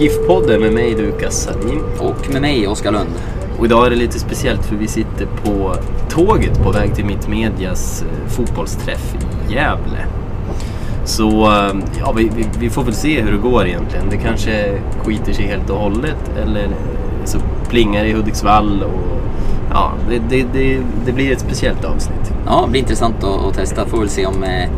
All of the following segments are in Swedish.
GIF-podden med mig Lukas Salin. Och med mig, Oskar Lund. Och idag är det lite speciellt för vi sitter på tåget på väg till Mittmedias eh, fotbollsträff i Gävle. Så eh, ja, vi, vi, vi får väl se hur det går egentligen. Det kanske skiter sig helt och hållet eller så plingar det i Hudiksvall och ja, det, det, det, det blir ett speciellt avsnitt. Ja, det blir intressant att, att testa. Får väl se om eh,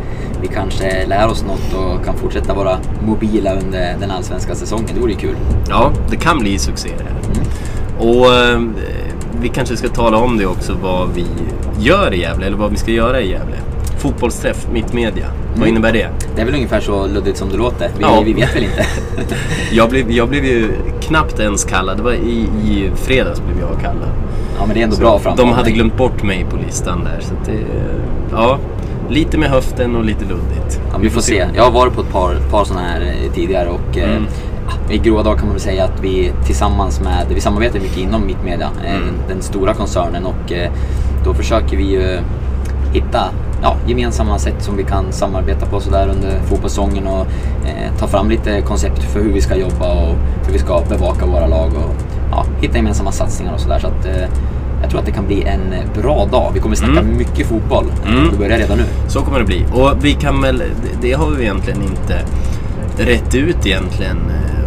vi kanske lär oss något och kan fortsätta vara mobila under den allsvenska säsongen. Det vore ju kul. Ja, det kan bli succé det här. Och eh, vi kanske ska tala om det också vad vi gör i Gävle, eller vad vi ska göra i Gävle. Fotbollsträff, Mittmedia. Vad innebär det? Det är väl ungefär så luddigt som det låter. Vi, Ja. vi vet väl inte. Jag blev, jag blev ju knappt ens kallad. Det var i, i fredags blev jag kallad. ja, men det är ändå Så bra fram. de hade glömt bort mig på listan där. Så det, ja, lite med höften och lite luddigt. Ja, vi får se. Jag har varit på ett par, par sådana här eh, tidigare och eh, Mm. i grova dagar kan man väl säga att vi tillsammans med, vi samarbetar mycket inom Mittmedia, eh, Mm. den, den stora koncernen och då försöker vi ju hitta ja, gemensamma sätt som vi kan samarbeta på sådär under fotbollssäsongen och eh, ta fram lite koncept för hur vi ska jobba och hur vi ska bevaka våra lag och ja, hitta gemensamma satsningar och sådär. Så att, eh, jag tror att det kan bli en bra dag. Vi kommer snacka Mm. mycket fotboll. Mm. Vi börjar redan nu. Så kommer det bli. Och vi kan väl, det- har vi egentligen inte rätt ut egentligen. eh,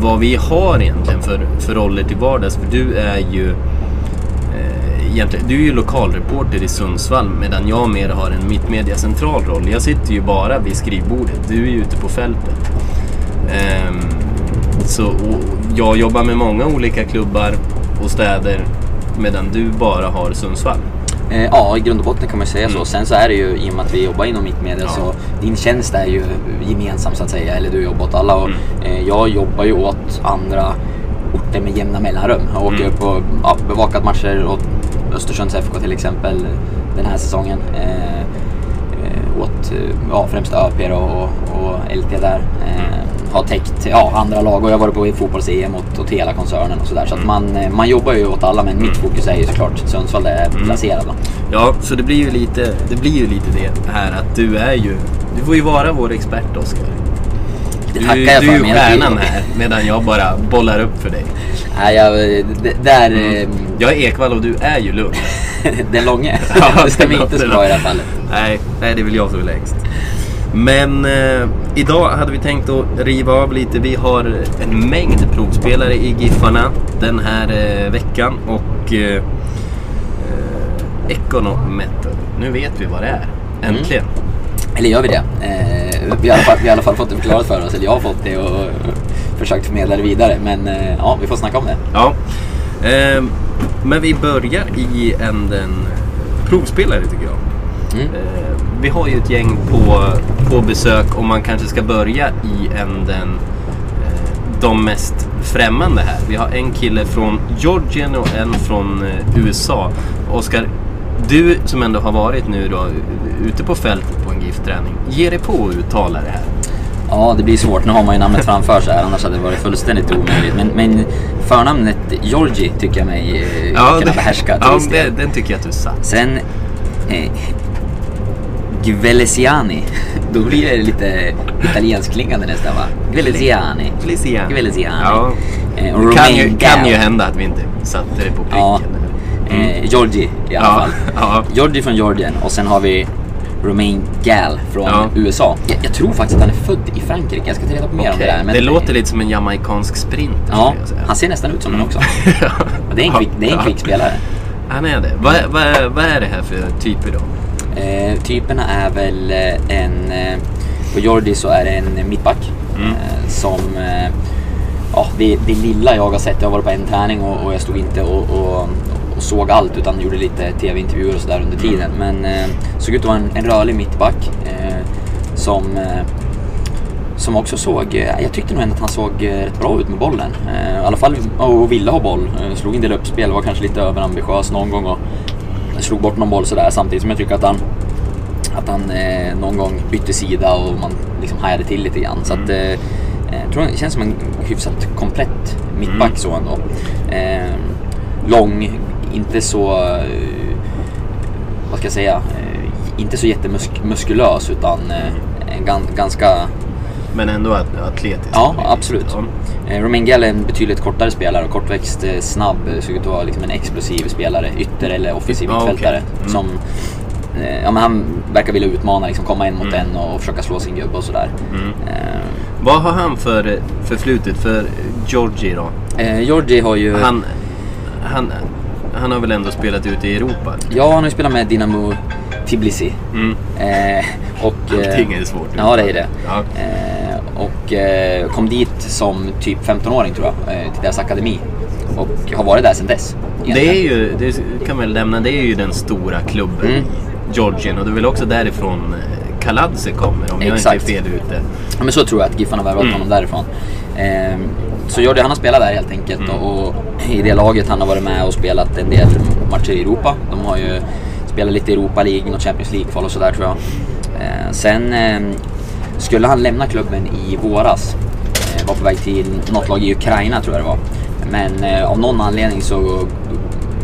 Vad vi har egentligen för, för roller till vardags. För du är ju eh, egentligen, du är ju lokalreporter i Sundsvall medan jag mer har en mittmedia central roll. Jag sitter ju bara vid skrivbordet. Du är ju ute på fältet. Ehm, så jag jobbar med många olika klubbar och städer medan du bara har Sundsvall. Eh, ja, i grund och botten kan man säga så. Mm. Sen så är det ju, i och med att vi jobbar inom mittmedia, Ja. så din tjänst är ju gemensam så att säga. Eller du jobbar åt alla. Och, Mm. eh, jag jobbar ju åt andra orter med jämna mellanrum. Jag åker Mm. upp och ja, bevakat matcher åt Östersunds FK till exempel den här säsongen. Eh, eh, åt eh, ja, främst ÖP och, och LT där. Eh, Mm. Har täckt ja, andra lag och jag har varit på fotbolls-EM åt, åt hela koncernen och sådär. Så att Mm. man, eh, man jobbar ju åt alla men mitt fokus är ju såklart Sundsvall där jag är placerad. Då. Ja, så det blir ju lite det, blir ju lite det här att du är ju... Du får ju vara vår expert, Oskar. Det Du, tackar jag du för. är ju jag- stjärnan här, medan jag bara bollar upp för dig. Nej, jag, där... eh, Jag är Ekvall och du är ju Lund. Den långe. Ja, det stämmer inte så bra i det här fallet. Nej, nej, det är väl jag som är längst. Men eh, idag hade vi tänkt att riva av lite. Vi har en mängd provspelare i Giffarna den här eh, veckan. Och eh, eh, Econometer. Nu vet vi vad det är. Äntligen. Eller gör vi det? Eh, vi, har i alla fall, vi har i alla fall fått det förklarat för oss. Eller jag har fått det och eh, försökt förmedla det vidare. Men eh, ja, vi får snacka om det. Ja. Ehm, men vi börjar i änden provspelare tycker jag. Mm. Eh, vi har ju ett gäng på, på besök och man kanske ska börja i änden eh, de mest främmande här. Vi har en kille från Georgien och en från eh, USA. Oskar, du som ändå har varit nu då ute på fältet på en giftträning. Ge dig på att uttala det här. Ja, det blir svårt. Nu har man ju namnet framför sig här, annars hade det varit fullständigt omöjligt. Men, men förnamnet Georgi tycker jag mig eh, kunna det- behärska ja det, den tycker jag att du satt. Sen... Eh, Gvelesiani. Då blir det lite italiensk klingande nästan va? Gvelesiani. Feliciano. Gvelesiani. Ja. Eh, Det kan ju, kan ju hända att vi inte satte det på pricken. Ja. Mm. Eh, Georgi i alla Ja, fall. ja. Georgi från Georgien och sen har vi Romain Gall från Ja. USA. Jag, jag tror faktiskt att han är född i Frankrike. Jag ska ta reda på mer om det där. men- det låter lite som en jamaicansk sprint. Ja, han ser nästan ut som den också. Det är en kvick, det är en Ja. kvick spelare. Han är det. Vad, vad, vad är det här för typer då? Eh, typerna är väl eh, en på Jordi så är det en mittback Mm. eh, som eh, Ja, det, det lilla jag har sett, jag har varit på en träning och, och jag stod inte och, och, och såg allt utan gjorde lite tv-intervjuer och sådär under tiden. Men eh, såg ut att vara en, en rörlig mittback eh, som eh, som också såg, eh, jag tyckte nog ändå att han såg eh, rätt bra ut med bollen. Eh, I alla fall och ville ha boll. Eh, Slog en del uppspel, var kanske lite överambitiös någon gång och slog bort någon boll sådär. Samtidigt som jag tycker att han, att han eh, någon gång bytte sida och man liksom hajade till lite grann. Så att, eh, jag tror det känns som en hyfsat komplett mittback så ändå. Eh, lång, inte så, eh, vad ska jag säga, eh, inte så jättemuskulös utan eh, en gan, ganska Men ändå at atletisk. Ja, absolut. Ja. Eh, Romain Gall är en betydligt kortare spelare, kortväxt, eh, snabb, såg ut att vara liksom en explosiv spelare, ytter eller offensiv Ja, okej. mittfältare. Mm. Som, eh, ja, men han verkar vilja utmana, liksom, komma en mot Mm. en och, försöka slå sin gubbe och sådär. Mm. Eh, Vad har han för förflutet för Georgie då? eh, Georgi har ju... Han, han, han har väl ändå spelat ute i Europa? Ja, han har ju spelat med Dynamo Tbilisi. Mm. Eh, och, eh, Allting är svårt. Ja, det är det. Ja. Eh, och eh, kom dit som typ 15-åring tror jag, eh, till deras akademi. Och har varit där sedan dess. Det är ju, det kan man väl nämna, det är ju den stora klubben Mm. i Georgien och det är väl också därifrån eh, Kaladze kommer om jag Exakt. inte är fel ute. Ja, men så tror jag att Giffarna har värvat Mm. honom därifrån. Ehm, så Jordi han har spelat där helt enkelt Mm. och, och i det laget han har varit med och spelat en del matcher i Europa. De har ju spelat lite i Europa League, något Champions League-kval och sådär tror jag. Ehm, sen ehm, skulle han lämna klubben i våras. Ehm, var på väg till något lag i Ukraina tror jag det var. Men eh, av någon anledning så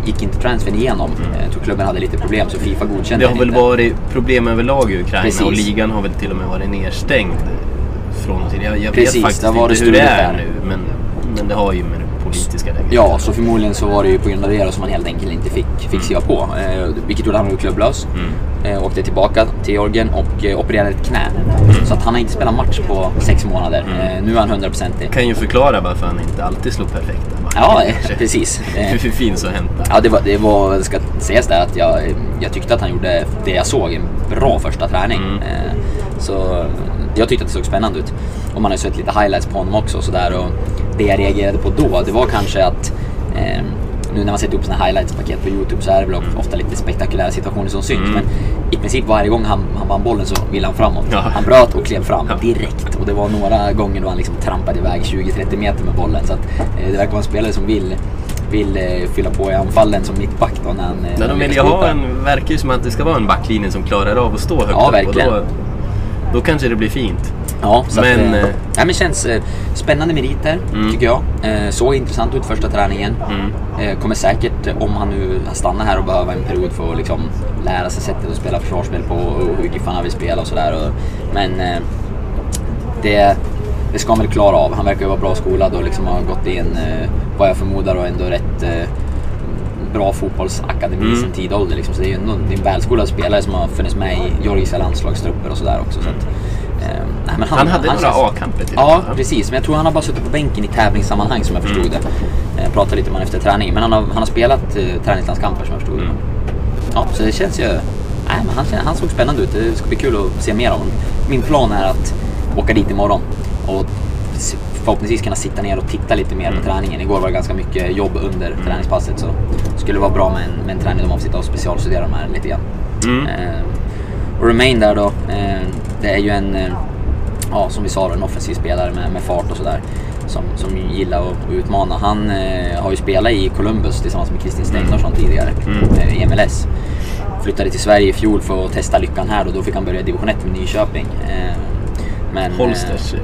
gick inte transfern igenom. Jag tror klubben hade lite problem så Fifa godkände Mm. Det har väl inte. varit problem överlag i Ukraina Precis. och ligan har väl till och med varit nedstängd från och till. Jag, jag Precis, vet faktiskt inte hur det är där. nu men, men det har ju med politiska läget Ja, så förmodligen så var det ju på grund av det som han helt enkelt inte fick, fick skriva på. Eh, vilket gjorde att han blev klubblös. Mm. Eh, åkte tillbaka till Georgien och eh, opererade ett knä. Så att han har inte spelat match på sex månader. Mm. Eh, nu är han 100% i. Kan ju förklara varför han inte alltid slår perfekta matcher, Ja, eh, precis. Eh, Hur finns att hämta. Ja, det var, det var, ska sägas där att jag, jag tyckte att han gjorde det jag såg, en bra första träning. Mm. Eh, så jag tyckte att det såg spännande ut. Och man har ju sett lite highlights på honom också och sådär. Och det jag reagerade på då, det var kanske att eh, nu när man sätter upp såna här highlights-paket på Youtube så är det väl ofta lite spektakulära situationer som syns. Mm. Men i princip varje gång han, han vann bollen så ville han framåt. Ja. Han bröt och klev fram Ja. direkt. Och det var några gånger då han liksom trampade iväg 20-30 meter med bollen. Så att, eh, det verkar vara en spelare som vill, vill eh, fylla på i anfallen som mittback då när han eh, Men när de vill ha en, verkar ju som att det ska vara en backlinje som klarar av att stå högt Ja, upp verkligen. och då, då kanske det blir fint. Ja, Men, att, eh, ja, men känns eh, spännande meriter Mm. tycker jag. Eh, såg intressant ut första träningen. Mm. Eh, kommer säkert, om han nu stannar här och behöver en period för att liksom, lära sig sättet att spela försvarsspel på och hur Giffarna vill spela och sådär. Men eh, det, det ska han väl klara av. Han verkar ju vara bra skolad och liksom har gått i en, eh, vad jag förmodar, och ändå rätt eh, bra fotbollsakademi Mm. sin tidig ålder. Liksom. Så det är ju det är en välskolad spelare som har funnits med i Georgiska landslagstrupper och sådär också. Så att, eh, nej, men Han, hade några känns- A-kamper till Ja, med. precis. Men jag tror han har bara suttit på bänken i tävlingssammanhang som jag förstod Mm. det. Jag pratade lite med honom efter träningen. Men han har, han har spelat eh, träningslandskamper som jag förstod det. Mm. Ja, så det känns ju... Nej, men han, han såg spännande ut. Det ska bli kul att se mer av honom. Min plan är att åka dit imorgon och förhoppningsvis kunna sitta ner och titta lite mer Mm. på träningen. Igår var det ganska mycket jobb under träningspasset så det skulle vara bra med en, med en träning där man får sitta och specialstudera de här lite grann. Mm. Eh, och Remain där då, eh, det är ju en, eh, ja som vi sa en offensiv spelare med, med fart och sådär. Som, som gillar att, utmana. Han eh, har ju spelat i Columbus tillsammans med Kristin Steinarsson tidigare, Mm. eh, i MLS. Flyttade till Sverige i fjol för att testa lyckan här och då fick han börja i division 1 med Nyköping. Eh, men, Holsters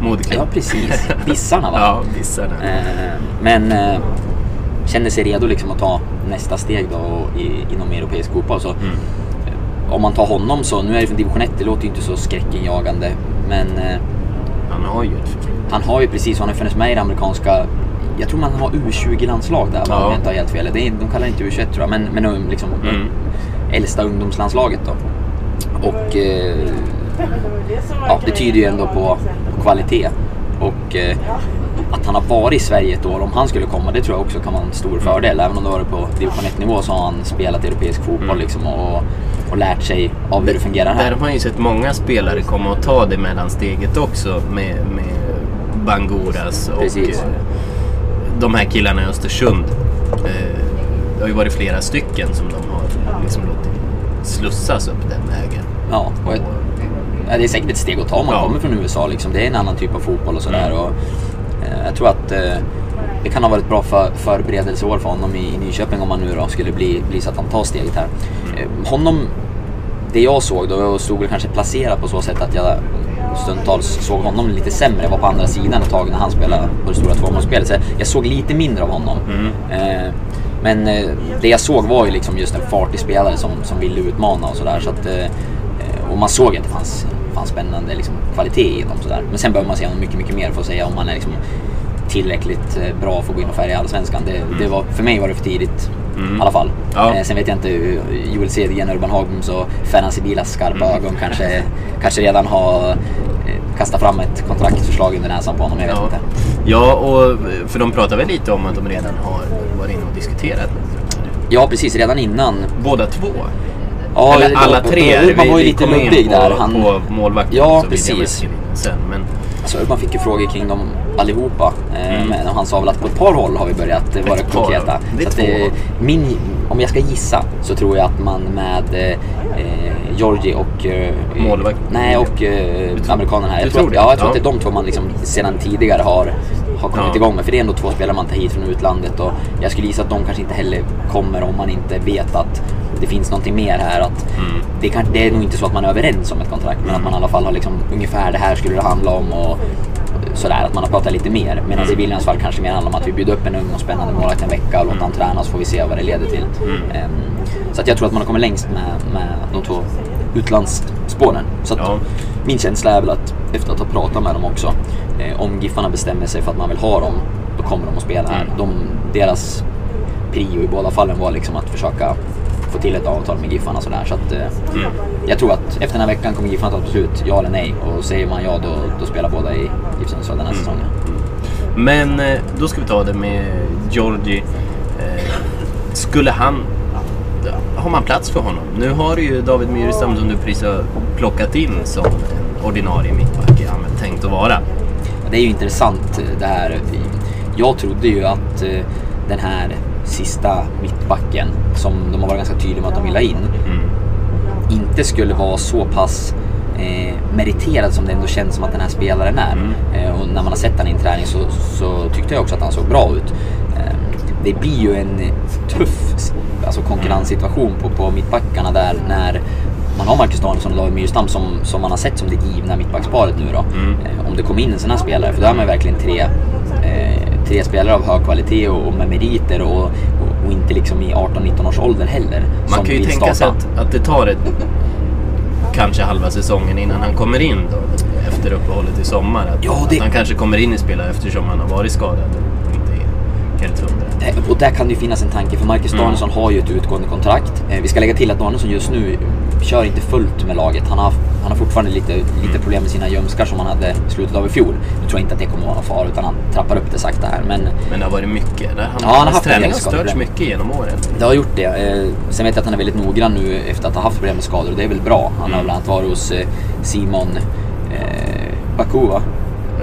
moderklubb. Ja precis, Bissarna va? ja, Bissarna. Eh, men eh, känner sig redo liksom att ta nästa steg då i, inom europeisk fotboll. Så, Mm. eh, Om man tar honom så, nu är det från division 1, det låter ju inte så skräckinjagande. Men Han har ju ett förflutet. han har ju precis, han har funnits med i det amerikanska, jag tror man har U20-landslag där Ja. om jag inte har helt fel. Det är, de kallar det inte U21 tror jag, men, men um, liksom Mm. äldsta ungdomslandslaget då. Och eh, ja, det tyder ju ändå på kvalitet. Och eh, att han har varit i Sverige ett år, om han skulle komma, det tror jag också kan vara en stor fördel. Även om det varit på division 1 nivå så har han spelat europeisk fotboll Mm. liksom och och lärt sig av hur det fungerar Där här. har man ju sett många spelare komma och ta det mellansteget också med, med Bangoras och Precis. eh, de här killarna i Östersund. Eh, det har ju varit flera stycken som de har liksom låtit slussas upp den vägen. Ja, och ett, ja, det är säkert ett steg att ta om man Ja. kommer från USA. Liksom. Det är en annan typ av fotboll och sådär. Och, eh, jag tror att eh, det kan ha varit bra för, förberedelseår för honom i, i Nyköping om han nu då skulle bli, bli så att han tar steget här. Eh, honom, det jag såg då, jag stod väl kanske placerad på så sätt att jag stundtals såg honom lite sämre. Jag var på andra sidan ett tag när han spelade på det stora tvåmålsspelet. Så jag såg lite mindre av honom. Eh, men eh, det jag såg var ju liksom just en fartig spelare som, som ville utmana och sådär. Så att, eh, och man såg att det fanns, fanns spännande liksom, kvalitet i dem. Sådär. Men sen behöver man se honom mycket, mycket mer för att säga om han är liksom, tillräckligt eh, bra för att gå in och färga Allsvenskan. Det, det var, för mig var det för tidigt. I alla fall. Ja. Eh, sen vet jag inte hur Joel Cedergren, Urban Hagblums och Ferhan Sibilas skarpa Mm. ögon kanske, kanske redan har eh, kastat fram ett kontraktförslag under näsan på honom. Jag vet Ja. inte. ja, och för de pratar väl lite om att de redan har varit inne och diskuterat. Ja, precis. Redan innan. Båda två. Ja, Eller alla tre. Urban var ju Vi- vi lite luddig där. Han, på målvakten Ja, precis. sen. Men Alltså Urban fick ju frågor kring dem allihopa. Eh, Mm. Men han sa väl att på ett par håll har vi börjat eh, vara Ett konkreta. Så att, eh, min, om jag ska gissa så tror jag att man med eh, Georgie och... Eh, Målvakt. Nej, och eh, amerikanen här. Jag tror, tror det? ja, jag tror Ja. att det är de två man liksom sedan tidigare har, har kommit Ja. igång med. För det är ändå två spelare man tar hit från utlandet. Och jag skulle gissa att de kanske inte heller kommer om man inte vet att det finns någonting mer här. Att Mm. det, kan, det är nog inte så att man är överens om ett kontrakt, men att man i alla fall har liksom ungefär det här skulle det handla om. Och, sådär, att man har pratat lite mer. Medan Mm. i Williams fall kanske mer handlar om att vi bjuder upp en ung och spännande målvakt en vecka och låter han träna så får vi se vad det leder till. Mm. Ehm, så att jag tror att man har kommit längst med, med de två utlandsspåren. Så Ja. min känsla är väl att efter att ha pratat med dem också, eh, om Giffarna bestämmer sig för att man vill ha dem, då kommer de att spela här. Mm. De, deras prio i båda fallen var liksom att försöka få till ett avtal med Giffarna sådär. Så att, eh, Mm. jag tror att efter den här veckan kommer Giffarna ta ett beslut, ja eller nej. Och säger man ja, då, då spelar båda i GIF Sundsvall den här Mm. säsongen. Men eh, då ska vi ta det med Georgie. Eh, skulle han... Har man plats för honom? Nu har du ju David Myrestam som du precis har plockat in som en ordinarie mittback. Men tänkt att vara. Det är ju intressant det här. Jag trodde ju att den här sista mittbacken, som de har varit ganska tydliga med att de vill ha in, Mm. inte skulle vara så pass eh, meriterad som det ändå känns som att den här spelaren är. Mm. Eh, och när man har sett den i en träning så, så tyckte jag också att han såg bra ut. Eh, det blir ju en tuff alltså, konkurrenssituation på, på mittbackarna där när man har Marcus Danielsson och David Myrstam som, som man har sett som det givna mittbacksparet nu då. Mm. Eh, om det kommer in en sån här spelare, för då är man verkligen tre, eh, tre spelare av hög kvalitet och, och med meriter och, och, och inte liksom i 18-19 års ålder heller. Man kan ju tänka sig starta. att, att det tar ett, kanske halva säsongen innan han kommer in då, efter uppehållet i sommar. Att, Ja, det- att han kanske kommer in i spelet eftersom han har varit skadad och inte är helt hundra. Och där kan det ju finnas en tanke, för Marcus Mm. Danielsson har ju ett utgående kontrakt. Eh, Vi ska lägga till att Danielsson just nu kör inte fullt med laget. Han har, han har fortfarande lite, lite Mm. problem med sina ljumskar som han hade i slutet av i fjol. Nu tror jag inte att det kommer vara någon fara, utan han trappar upp det sakta här. Men Men det har varit mycket. Det, han, Ja, han har haft träning har störts mycket genom åren. det har gjort det. Eh, Sen vet jag att han är väldigt noggrann nu efter att ha haft problem med skador och det är väl bra. Han har Mm. bland annat varit hos eh, Simon eh, Baku, va?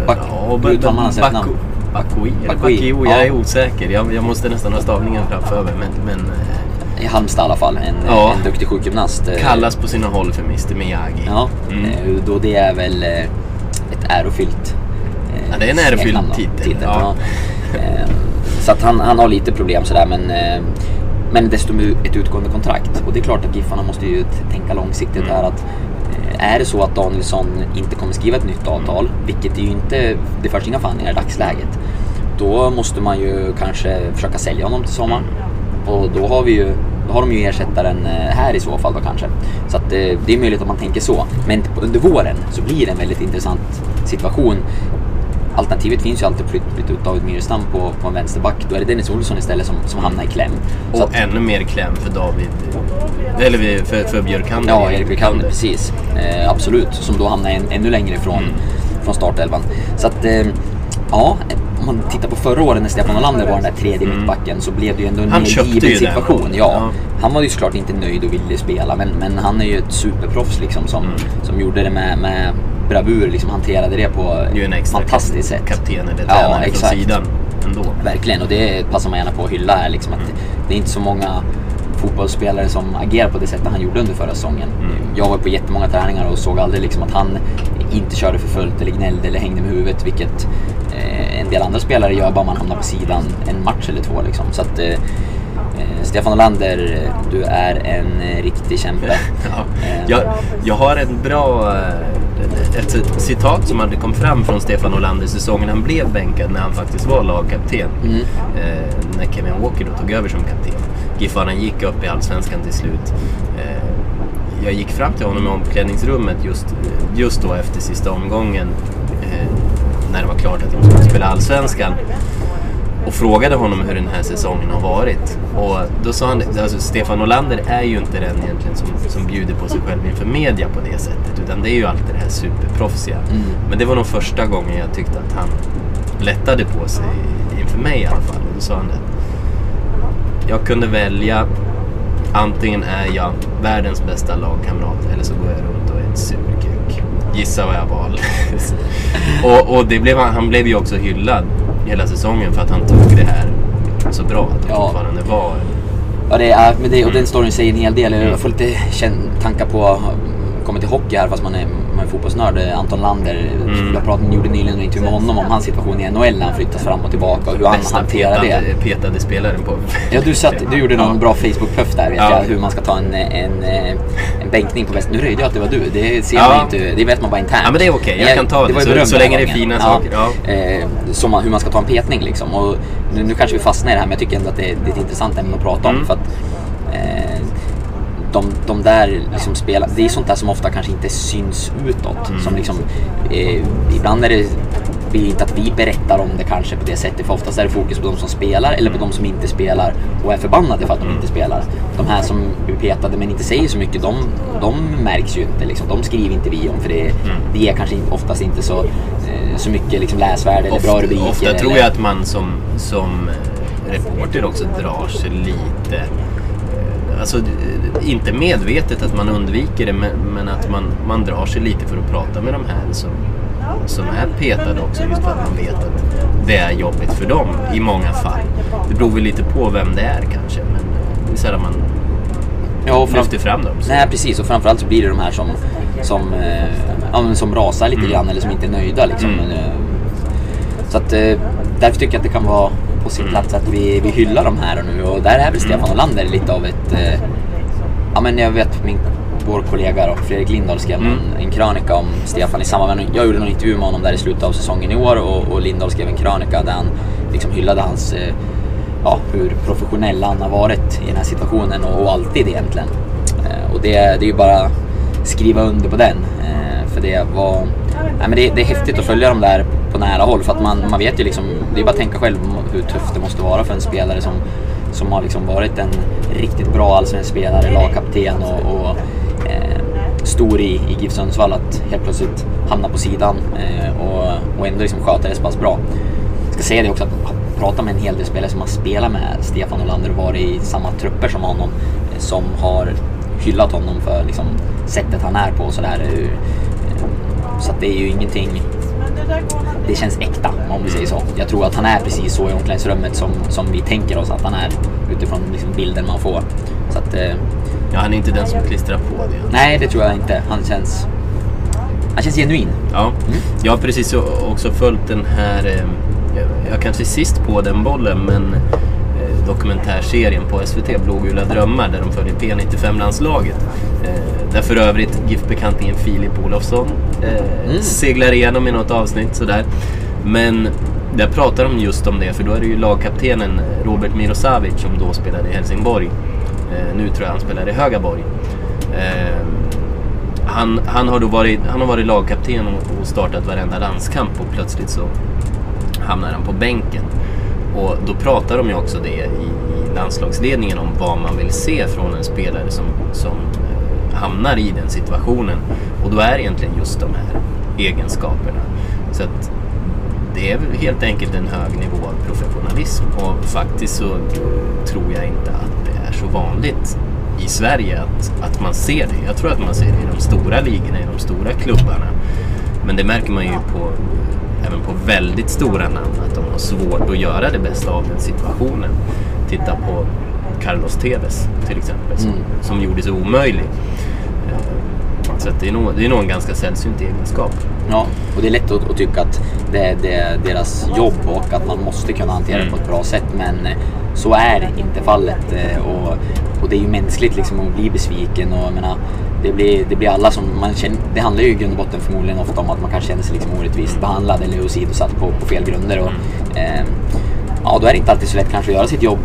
Bak- Ja, hur uttalar man hans efternamn? Bakui Bakui, jag är osäker. Jag, jag måste nästan ha stavningen framför mig. Men, men eh, I Halmstad i alla fall. En, Ja. en duktig sjukgymnast. kallas på sina håll för Mr Miyagi. Ja, Mm. eh, då det är väl eh, ett ärofyllt eh, Ja, det är en ärofylld då, titel, Ja. ja. Eh, Så att han, han har lite problem sådär men, men dessutom ett utgående kontrakt. Och det är klart att Giffarna måste ju tänka långsiktigt Mm. här att är det så att Danielsson inte kommer skriva ett nytt avtal, vilket det ju inte, det förs inga förhandlingar i dagsläget, då måste man ju kanske försöka sälja honom till sommaren. Och då har vi ju då har de ju ersättaren eh, här i så fall då kanske. Så att eh, det är möjligt att man tänker så. Men under våren så blir det en väldigt intressant situation. Alternativet finns ju alltid att flytta ut David Myrestam på, på en vänsterback. Då är det Dennis Olsson istället som, som hamnar i kläm. Och att, ännu mer kläm för David. Eller för, för Björkander. ja, Erik Björkander, precis. Eh, absolut. Som då hamnar en, ännu längre ifrån, Mm. från startelvan. Så att, eh, ja, om man tittar på förra året när Stefan Olander var den där tredje Mm. mittbacken så blev det ju ändå en mer given situation. Ja, Ja. Han var ju såklart inte nöjd och ville spela men, men han är ju ett superproffs liksom som, Mm. som gjorde det med, med bravur, liksom hanterade det på ett fantastiskt sätt. kapten eller Ja, tränare från exakt. sidan ändå. Verkligen, och det passar man gärna på att hylla här. Liksom, att Det är inte så många fotbollsspelare som agerar på det sättet han gjorde under förra säsongen. Mm. Jag var på jättemånga träningar och såg aldrig liksom att han inte körde för fullt eller gnällde eller hängde med huvudet, vilket eh, en del andra spelare gör bara man hamnar på sidan en match eller två. Liksom. Så att, eh, eh, Stefan Olander, du är en eh, riktig kämpe. Ja. Eh, Jag, jag har en bra, ett citat som hade kom fram från Stefan Olander säsongen han blev bänkad när han faktiskt var lagkapten. Mm. Eh, när Kevin Walker då tog över som kapten. Giffarna gick upp i Allsvenskan till slut. Eh, jag gick fram till honom i omklädningsrummet just, just då efter sista omgången. Eh, när det var klart att de skulle spela Allsvenskan och frågade honom hur den här säsongen har varit. Och då sa han, alltså Stefan Olander är ju inte den egentligen som, som bjuder på sig själv inför media på det sättet. Utan det är ju alltid det här superproffsiga. Mm. Men det var nog första gången jag tyckte att han lättade på sig inför mig i alla fall. Och då sa han det. Jag kunde välja, antingen är jag världens bästa lagkamrat eller så går jag runt och är ett surkuk. Gissa vad jag valde. och och det blev, han blev ju också hyllad hela säsongen för att han tog det här så bra. Att han Ja. fortfarande var... Ja, det är, men det, och den storyn säger en hel del. Mm. Jag får lite tankar på, kommer till hockey här fast man är, man är fotbollsnörd. Anton Lander, Mm. jag pratade, gjorde nyligen en intervju med honom om hans situation i NHL när han flyttas fram och tillbaka och hur han Bästa hanterar det. petade, petade spelaren på... Ja, du, satt, du gjorde någon Ja. bra Facebook-puff där vet Ja. jag, hur man ska ta en, en, en bänkning på väst. Nu röjde jag att det var du, det ser Ja. man inte, det vet man bara internt. Ja, men det är okej. Jag Men kan ta det, var ju så- så länge det är fina saker, ja. Eh, som man, hur man ska ta en petning liksom. Och nu, nu kanske vi fastnar i det här men jag tycker ändå att det är, det är ett intressant ämne att prata om. Mm. För att, eh, de, de där liksom spelar, det är sånt där som ofta kanske inte syns utåt. Mm. Som liksom, eh, ibland är det vill inte att vi berättar om det kanske på det sättet för oftast är det fokus på de som spelar eller på de som inte spelar och är förbannade för att de inte spelar. De här som blir petade men inte säger så mycket, de, de märks ju inte. Liksom. De skriver inte vi om för det, det är kanske oftast inte så, eh, så mycket liksom läsvärde eller bra rubriker. ofta tror eller- jag att man som, som reporter också drar sig lite... Alltså inte medvetet att man undviker det men, att man, man drar sig lite för att prata med de här som, som är petade också just för att man vet att det är jobbigt för dem i många fall. Det beror väl lite på vem det är kanske men det är sällan man Ja, och fram- lyfter fram dem. Så. Nej precis och framförallt så blir det de här som, som, eh, som rasar lite grann eller som inte är nöjda. Liksom. Mm. Eh, så att, eh, därför tycker jag att det kan vara på sin plats att vi, vi hyllar de här nu och där är väl Stefan Olander lite av ett... Eh, ja men jag vet min, vår kollega då, Fredrik Lindahl skrev Mm. en, en krönika om Stefan i samband med, jag gjorde någon intervju med honom där i slutet av säsongen i år och, och Lindahl skrev en krönika där han liksom hyllade hans eh, ja, hur professionell han har varit i den här situationen och, och alltid egentligen. Eh, och det, det är ju bara skriva under på den. Eh, för det var... Nej, men det, det är häftigt att följa dem där på nära håll för att man, man vet ju liksom, det är bara att tänka själv hur tufft det måste vara för en spelare som, som har liksom varit en riktigt bra allsvensk spelare, lagkapten och, och eh, stor i, i GIF Sundsvall att helt plötsligt hamna på sidan eh, och, och ändå liksom sköta det så pass bra. Jag ska säga det också att prata med en hel del spelare som har spelat med Stefan Olander och varit i samma trupper som honom eh, som har hyllat honom för liksom, sättet han är på och sådär. Eh, Så att det är ju ingenting det känns äkta om vi säger så. Jag tror att han är precis så i omklädningsrummet som, som vi tänker oss att han är utifrån liksom bilden man får. Så att, eh, Ja, han är inte den som klistrar på det. nej, det tror jag inte. Han känns, han känns genuin. Ja, jag har precis också följt den här, eh, jag- kanske är sist på den bollen, men dokumentärserien på SVT, Blågula drömmar, där de följer P95-landslaget. Eh, där för övrigt GIF-bekantingen Filip Olofsson eh, Mm. seglar igenom i något avsnitt sådär. Men där pratar de just om det, för då är det ju lagkaptenen Robert Mirosavic som då spelade i Helsingborg. Eh, nu tror jag han spelar i Högaborg. Eh, han, han, har då varit, han har varit lagkapten och, och startat varenda landskamp och plötsligt så hamnar han på bänken. Och då pratar de ju också det i, i landslagsledningen om vad man vill se från en spelare som, som eh, hamnar i den situationen. Och då är det egentligen just de här egenskaperna. Så att det är väl helt enkelt en hög nivå av professionalism och faktiskt så tror jag inte att det är så vanligt i Sverige att, att man ser det. Jag tror att man ser det i de stora ligorna, i de stora klubbarna. Men det märker man ju på, även på väldigt stora namn att de har svårt att göra det bästa av den situationen. Titta på Carlos Tevez till exempel som, Mm. som gjorde sig omöjlig. Eh, Så att det, är nog, det är nog en ganska sällsynt egenskap. Ja, och det är lätt att, att tycka att det, det är deras jobb och att man måste kunna hantera det på ett bra sätt. Men eh, så är inte fallet. eh, Och, och det är ju mänskligt liksom att bli besviken. Och, jag menar, det, blir, det blir alla som man känner, Det handlar ju i grund och botten förmodligen ofta om att man kanske känner sig liksom orättvist behandlad eller åsidosatt på, på fel grunder. Och, eh, ja, då är det inte alltid så lätt kanske att göra sitt jobb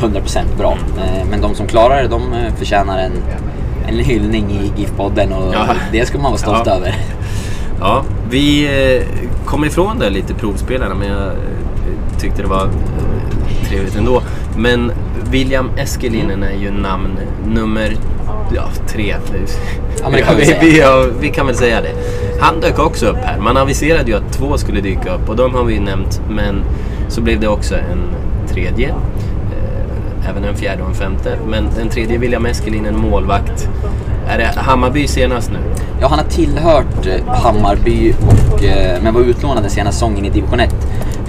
100% bra. Eh, men de som klarar det, de eh, förtjänar en, en hyllning i GIF-podden och Ja. det ska man vara stolt Ja. över. Ja, vi eh, kom ifrån det lite provspelarna men jag eh, tyckte det var trevligt ändå. Men William Eskelinen är ju namn nummer ja, tre. Ja, vi vi, vi, ja, vi kan väl säga det. Han dök också upp här. Man aviserade ju att två skulle dyka upp och de har vi ju nämnt. Men så blev det också en tredje. Eh, Även en fjärde och en femte. Men den tredje William Eskelinen, målvakt. Är det Hammarby senast nu? Ja, han har tillhört eh, Hammarby och, eh, men var utlånad den senaste säsongen i division 1.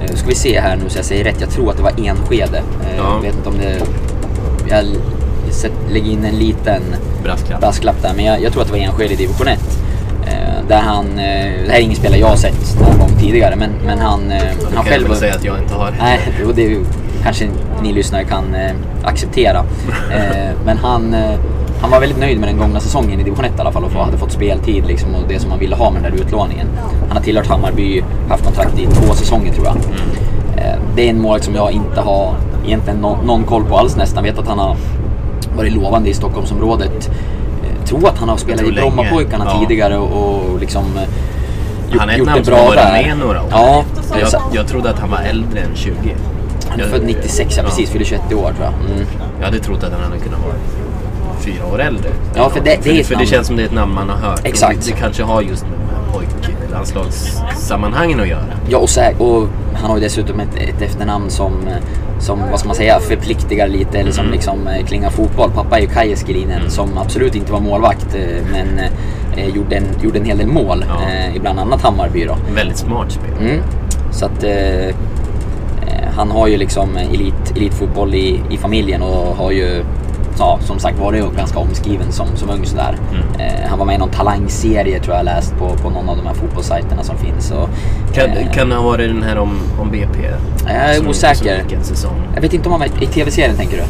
Eh, ska vi se här nu så jag säger rätt. Jag tror att det var Enskede. Ja. Jag vet inte om det... Jag l- sett- lägger in en liten Brasklapp. brasklapp där, men jag, jag tror att det var Enskede i division 1. Eh, där han... Eh, det här är ingen spelare jag har sett någon gång tidigare, men, men han, eh, han kan jag själv... väl säga att jag inte har. Nej, och det kanske ni lyssnare kan eh, acceptera. Eh, men han, eh, han var väldigt nöjd med den gångna säsongen i division 1 i alla fall och få- hade fått speltid liksom, och det som han ville ha med den där utlåningen. Han har tillhört Hammarby, haft kontrakt i två säsonger tror jag. Eh, det är en målvakt som jag inte har egentligen nå- någon koll på alls nästan. Vet att han har varit lovande i Stockholmsområdet. Eh, tror att han har spelat i. Brommapojkarna Ja. tidigare och, och liksom eh, gjort, Han är ett namn det som bra har varit där. med några år. Ja, Jag, så- jag trodde att han var äldre än 20. han är Jag- född 96, ja, precis. Fyller 21 i år tror jag. Mm. Jag hade trott att han hade kunnat vara fyra år äldre. Ja, för det- det är för det känns som det är ett namn man har hört. Exakt. Och Det kanske har just med pojklandslagssammanhangen att göra. Ja, och, sä- och han har ju dessutom ett, ett efternamn som, eh, som, vad ska man säga, förpliktigar lite eller som Mm. liksom eh, klingar fotboll. Pappa är ju Kaj Eskelinen som absolut inte var målvakt eh, men eh, gjorde, en, gjorde en hel del mål Ja. eh, i bland annat Hammarby då. En väldigt smart spelare. Mm. Så att eh, eh, han har ju liksom elit, elitfotboll i, i familjen och har ju ja, som sagt varit ju ganska omskriven som, som ung sådär. Mm. Eh, han var med i någon talangserie tror jag läst på, på någon av de här fotbollssajterna som finns. Och, Kan, eh, kan det ha varit den här om, om BP? Jag är osäker. Jag vet inte om han var i tv-serien tänker du?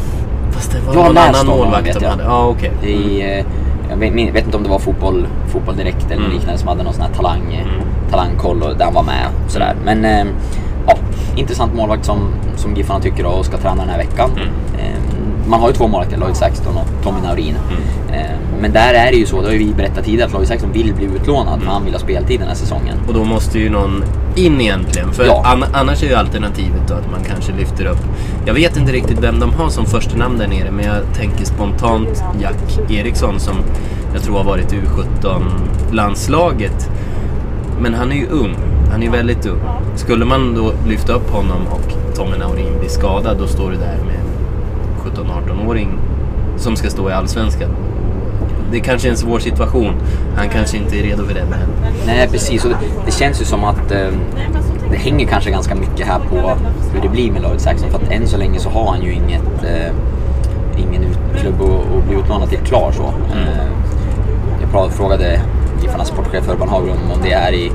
Fast det var Jag någon annan målvakt vet de jag. hade. Ja, okej. I, eh, jag vet, vet inte om det var fotboll, fotboll direkt eller Mm. liknande som hade någon sån här talang, Mm. talangkoll och där han var med sådär. Men eh, ja, intressant målvakt som, som Giffarna tycker och ska träna den här veckan. Mm. Man har ju två målvakter, Lloyd Saxton och Tommy Naurin. Mm. Eh, men där är det ju så, det har ju vi berättat tidigare, att Lloyd Saxton vill bli utlånad för han vill ha speltid den här säsongen. Och då måste ju någon in egentligen. För Ja. an- annars är ju alternativet då att man kanske lyfter upp. Jag vet inte riktigt vem de har som första namn där nere. Men jag tänker spontant Jack Eriksson som jag tror har varit i U17-landslaget. Men han är ju ung. Han är väldigt ung. Skulle man då lyfta upp honom och Tommy Naurin blir skadad. Då står du där med 17-18-åring som ska stå i Allsvenskan. Det kanske är en svår situation. Han kanske inte är redo för det. Men Nej precis, och det, känns ju som att eh, det hänger kanske ganska mycket här på hur det blir med Lloyd Saxon. För att än så länge så har han ju inget, eh, ingen klubb att, att bli utlånad till klar så. Eh, jag frågade Giffarnas sportchef Urban Hagblom om det här i,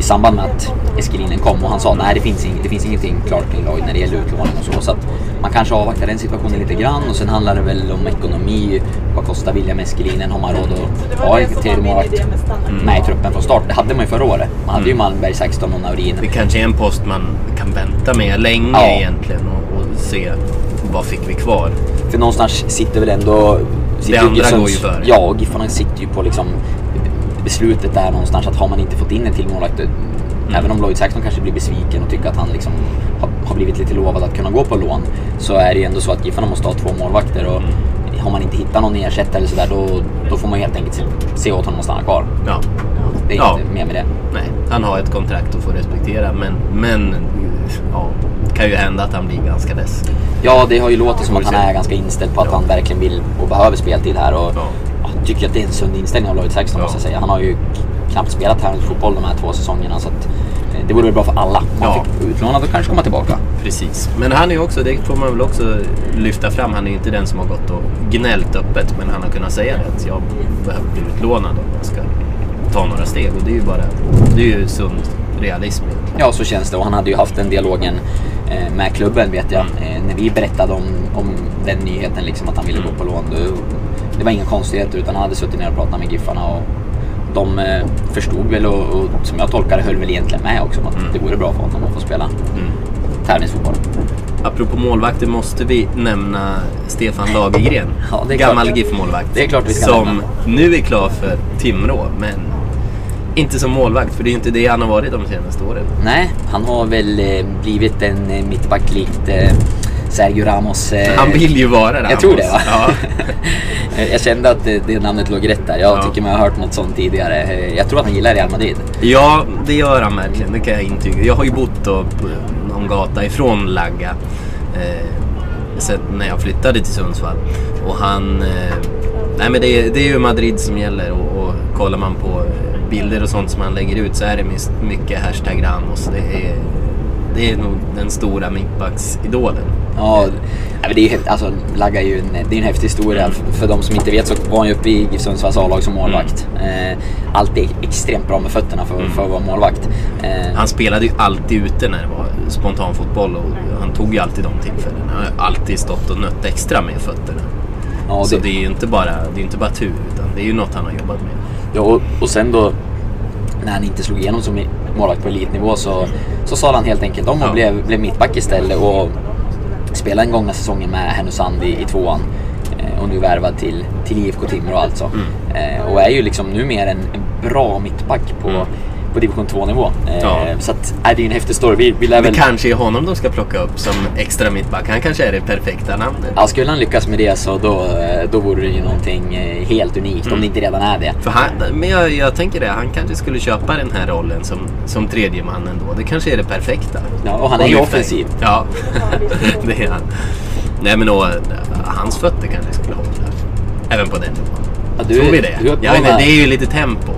i samband med att Eskelinen kom och han sa nej det finns, ing, det finns ingenting klart kring Lloyd när det gäller utlåning och så. Så att man kanske avvaktar den situationen lite grann och sen handlar det väl om ekonomi. Vad kostar William Eskelinen? Har man råd att ha en tredje målvakt med i truppen från start? Det hade man ju förra året. Man hade ju Malmberg, Saxton och Naurin. Det kanske är en post man kan vänta med länge Ja. egentligen och, och se vad fick vi kvar. För någonstans sitter väl ändå... Sitter andra Giffarna- går ju före. Ja, och Giffarna sitter ju på liksom beslutet där någonstans att har man inte fått in en till målvakt, Mm. även om Lloyd Saxton kanske blir besviken och tycker att han liksom har, har blivit lite lovad att kunna gå på lån, så är det ju ändå så att Giffarna måste ha två målvakter och Mm. har man inte hittat någon ersättare eller sådär då, då får man helt enkelt se, se åt honom att stanna kvar. Ja. Det är Ja. inte mer med det. Nej, han har ett kontrakt att få respektera men, men ja, det kan ju hända att han blir ganska less. Ja, det har ju låtit som att han är ganska inställd på att Ja. han verkligen vill och behöver speltid här. Och Ja. Tycker att det är en sund inställning av Lloyd Saxton Ja. måste jag säga. Han har ju knappt spelat tävlingsfotboll de här två säsongerna så att eh, det vore väl bra för alla om han Ja. fick utlånad och kanske komma tillbaka. Precis. Men han är ju också, det får man väl också lyfta fram, han är ju inte den som har gått och gnällt öppet men han har kunnat säga det att jag behöver bli utlånad om jag ska ta några steg och det är ju bara, det är ju sund realism. Ja, så känns det. Och han hade ju haft den dialogen eh, med klubben vet jag. Mm. Eh, när vi berättade om, om den nyheten, liksom, att han ville gå på lån. Då, det var inga konstigheter utan han hade suttit ner och pratat med Giffarna. Och de eh, förstod väl och, och som jag tolkar det höll väl egentligen med också om att Mm. det vore bra för honom att få spela tävlingsfotboll. Apropå målvakter måste vi nämna Stefan Lagergren. Ja, Gammal. GIF-målvakt. Det är klart vi ska Som nämna. nu är klar för Timrå, men inte som målvakt. För det är ju inte det han har varit de senaste åren. Nej, han har väl eh, blivit en eh, mittback likt eh, Sergio Ramos. eh, Han vill ju vara det. Jag tror det va? Ja. jag kände att det, det namnet låg rätt där. Jag Ja. tycker mig ha hört något sånt tidigare. Eh, Jag tror att han gillar Real Madrid. ja, det gör han verkligen. Det kan jag intyga. Jag har ju bott på någon gata ifrån Lagga. Eh, när jag flyttade till Sundsvall. Och han... Eh, nej men det är, det är ju Madrid som gäller. Och, och kollar man på bilder och sånt som han lägger ut så är det mycket hashtag Ramos. Det är, det är nog den stora mittbacksidolen. Ja, det är ju alltså, Lagga är ju en, det är en häftig historia. Mm. För, de som inte vet så var han ju uppe i Sundsvalls A-lag som målvakt. Eh, alltid extremt bra med fötterna för, för att vara målvakt. Eh, Han spelade ju alltid ute när det var spontanfotboll och han tog ju alltid de tillfällena. Han har alltid stått och nött extra med fötterna. ja, Så det, det är ju inte bara, det är inte bara tur, utan det är ju något han har jobbat med. ja, och, och sen då när han inte slog igenom som målvakt på elitnivå så, så sa han helt enkelt om och Ja. blev, blev mittback istället. Och spelade den gångna säsongen med Härnösand i, i tvåan. Eh, och nu värvad till, till IFK Timrå alltså. Eh, och är ju liksom numera en, en bra mittback på, Mm. På division 2-nivå. Eh, Ja. Så att, nej, det är en häftig story. Vi, vi lär Det väl... kanske är honom de ska plocka upp som extra mittback. Han kanske är det perfekta namnet. Ja, skulle han lyckas med det så då, eh, då vore det ju någonting eh, helt unikt Mm. om det inte redan är det. För han, men jag, jag tänker det, han kanske skulle köpa den här rollen som, som tredje man ändå. Det kanske är det perfekta. Ja, och han är ju offensiv. Ja, det är han. Nej men och, hans fötter kanske skulle hålla. Även på den nivån. Ja, du- Tror vi det? du inte, med- det är ju lite tempo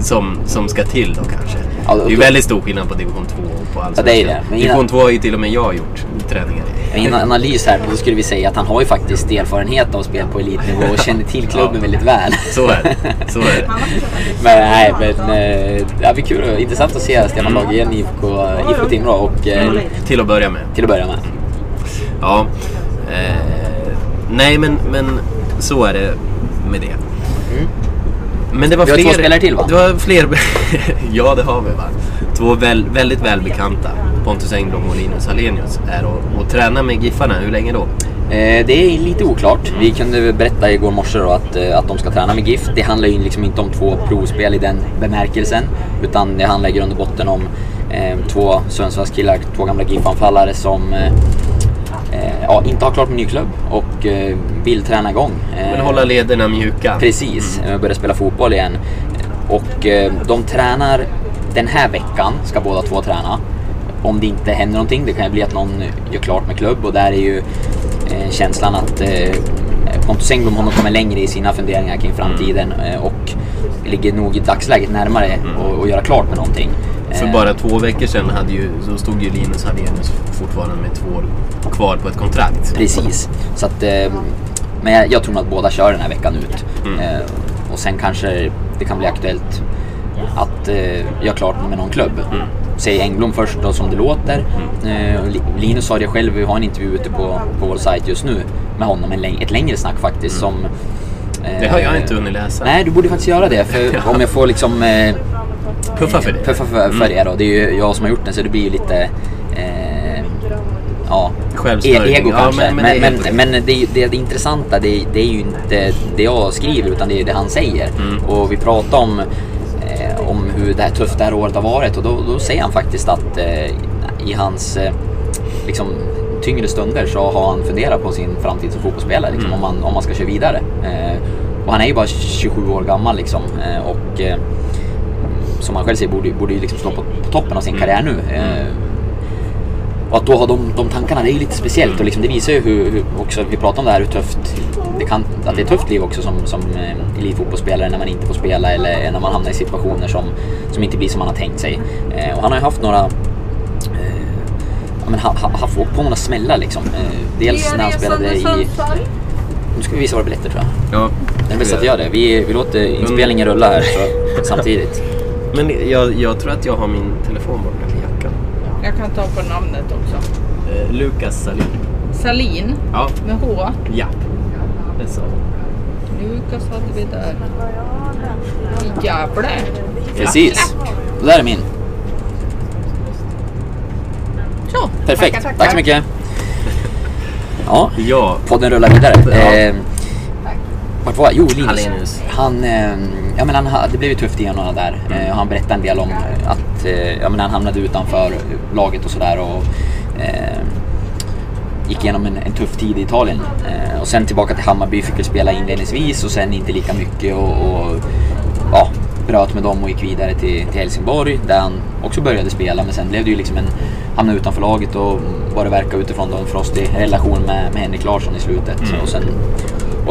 som, som ska till då kanske. Ja, det är ju väldigt stor skillnad på division 2 och på Ja, det är det. Men Division 2 har ju till och med jag gjort träningar i. I en analys här då skulle vi säga att han har ju faktiskt erfarenhet av spel på elitnivå och känner till klubben Ja. väldigt väl. Så är det. Så är det. Men nej, men eh, det blir kul och intressant att se Stefan Lagergren i IFK, IFK Timrå och eh, Mm. Till att börja med. till att börja med. Ja. Eh, nej, men, men så är det med det. Men det var Vi har fler... två spelare till, va? Det var fler... ja, det har vi va. Två väl, väldigt välbekanta. Pontus Engblom och Linus Hallenius är och, och tränar med Giffarna. Hur länge då? Eh, det är lite oklart. Vi kunde berätta igår morse då att, eh, att de ska träna med GIF. Det handlar ju liksom inte om två provspel i den bemärkelsen. Utan det handlar i grund och botten om eh, två Sundsvallskillar, två gamla GIF-anfallare som eh, ja, inte har klart med ny klubb och eh, vill träna igång. Eh, Men hålla lederna mjuka. Precis, mm. börja spela fotboll igen. Och eh, de tränar den här veckan, ska båda två träna. Om det inte händer någonting, det kan ju bli att någon gör klart med klubb och där är ju eh, känslan att eh, Pontus Engblom har kommit längre i sina funderingar kring framtiden eh, och ligger nog i dagsläget närmare att att göra klart med någonting. För Eh, bara två veckor sedan hade ju, så stod ju Linus Hallenius fortfarande med två år kvar på ett kontrakt. Precis. Så att, eh, men jag, jag tror nog att båda kör den här veckan ut. Mm. Eh, och sen kanske det kan bli aktuellt att eh, göra klart med någon klubb. Mm. Säg Engblom först då som det låter. Eh, Li- Linus sa det själv, vi har en intervju ute på, på vår sajt just nu med honom. En läng- ett längre snack faktiskt som... eh, Mm. Det har jag inte hunnit läsa. Nej, du borde faktiskt göra det. För Ja. om jag får liksom... Eh, Puffa för det. Puffa för, för er då. Det är ju jag som har gjort den så det blir ju lite... Eh, ja, e- ego Ja, kanske. men- Men, men det men, men, det, det, det intressanta det, det är ju inte det jag skriver utan det är det han säger. Mm. Och vi pratar om, eh, om hur det här tufft det här året har varit och då, då säger han faktiskt att eh, i hans eh, liksom, tyngre stunder så har han funderat på sin framtid som fotbollsspelare. Liksom, Mm. om, man, om man ska köra vidare. Eh, och han är ju bara 27 år gammal liksom. Eh, och, som han själv säger, borde, borde ju liksom stå på, på toppen av sin Mm. karriär nu. Eh, och att då ha de, de tankarna, det är ju lite speciellt och liksom det visar ju hur, hur också, vi pratar om det här hur tufft det kan, att det är ett tufft liv också som, som eh, elitfotbollsspelare när man inte får spela eller när man hamnar i situationer som, som inte blir som man har tänkt sig. Eh, och han har ju haft några eh, men ha, ha, haft åkt på några smällar liksom. Eh, dels när han spelade i... Nu ska vi visa våra biljetter tror jag. Ja. Det är bäst att göra det. Vi, vi låter inspelningen rulla här så, samtidigt. Men jag, jag tror att jag har min telefon borta i jackan. Jag kan ta på namnet också. Eh, Lukas Salin. Salin Ja. med H. Ja. Det är så. Lukas hade vi där. Gävle. Precis. Det där är min. Så, Perfekt. tackar, tackar. Tack så mycket. Ja, Ja. podden rullar vidare. Ja. Eh, vart var? Jo, Linus. Hallenius. Han, eh, ja, men han, ha- det blev ju tufft i honom där. Eh, och han berättade en del om eh, att eh, ja, men han hamnade utanför laget och sådär. Och, eh, gick igenom en, en tuff tid i Italien. Eh, och sen tillbaka till Hammarby, fick väl spela inledningsvis och sen inte lika mycket. Och, och ja, bröt med dem och gick vidare till, till Helsingborg där han också började spela. Men sen blev det ju liksom en, hamnade utanför laget och vad det verkar utifrån då en frostig relation med, med Henrik Larsson i slutet. Och sen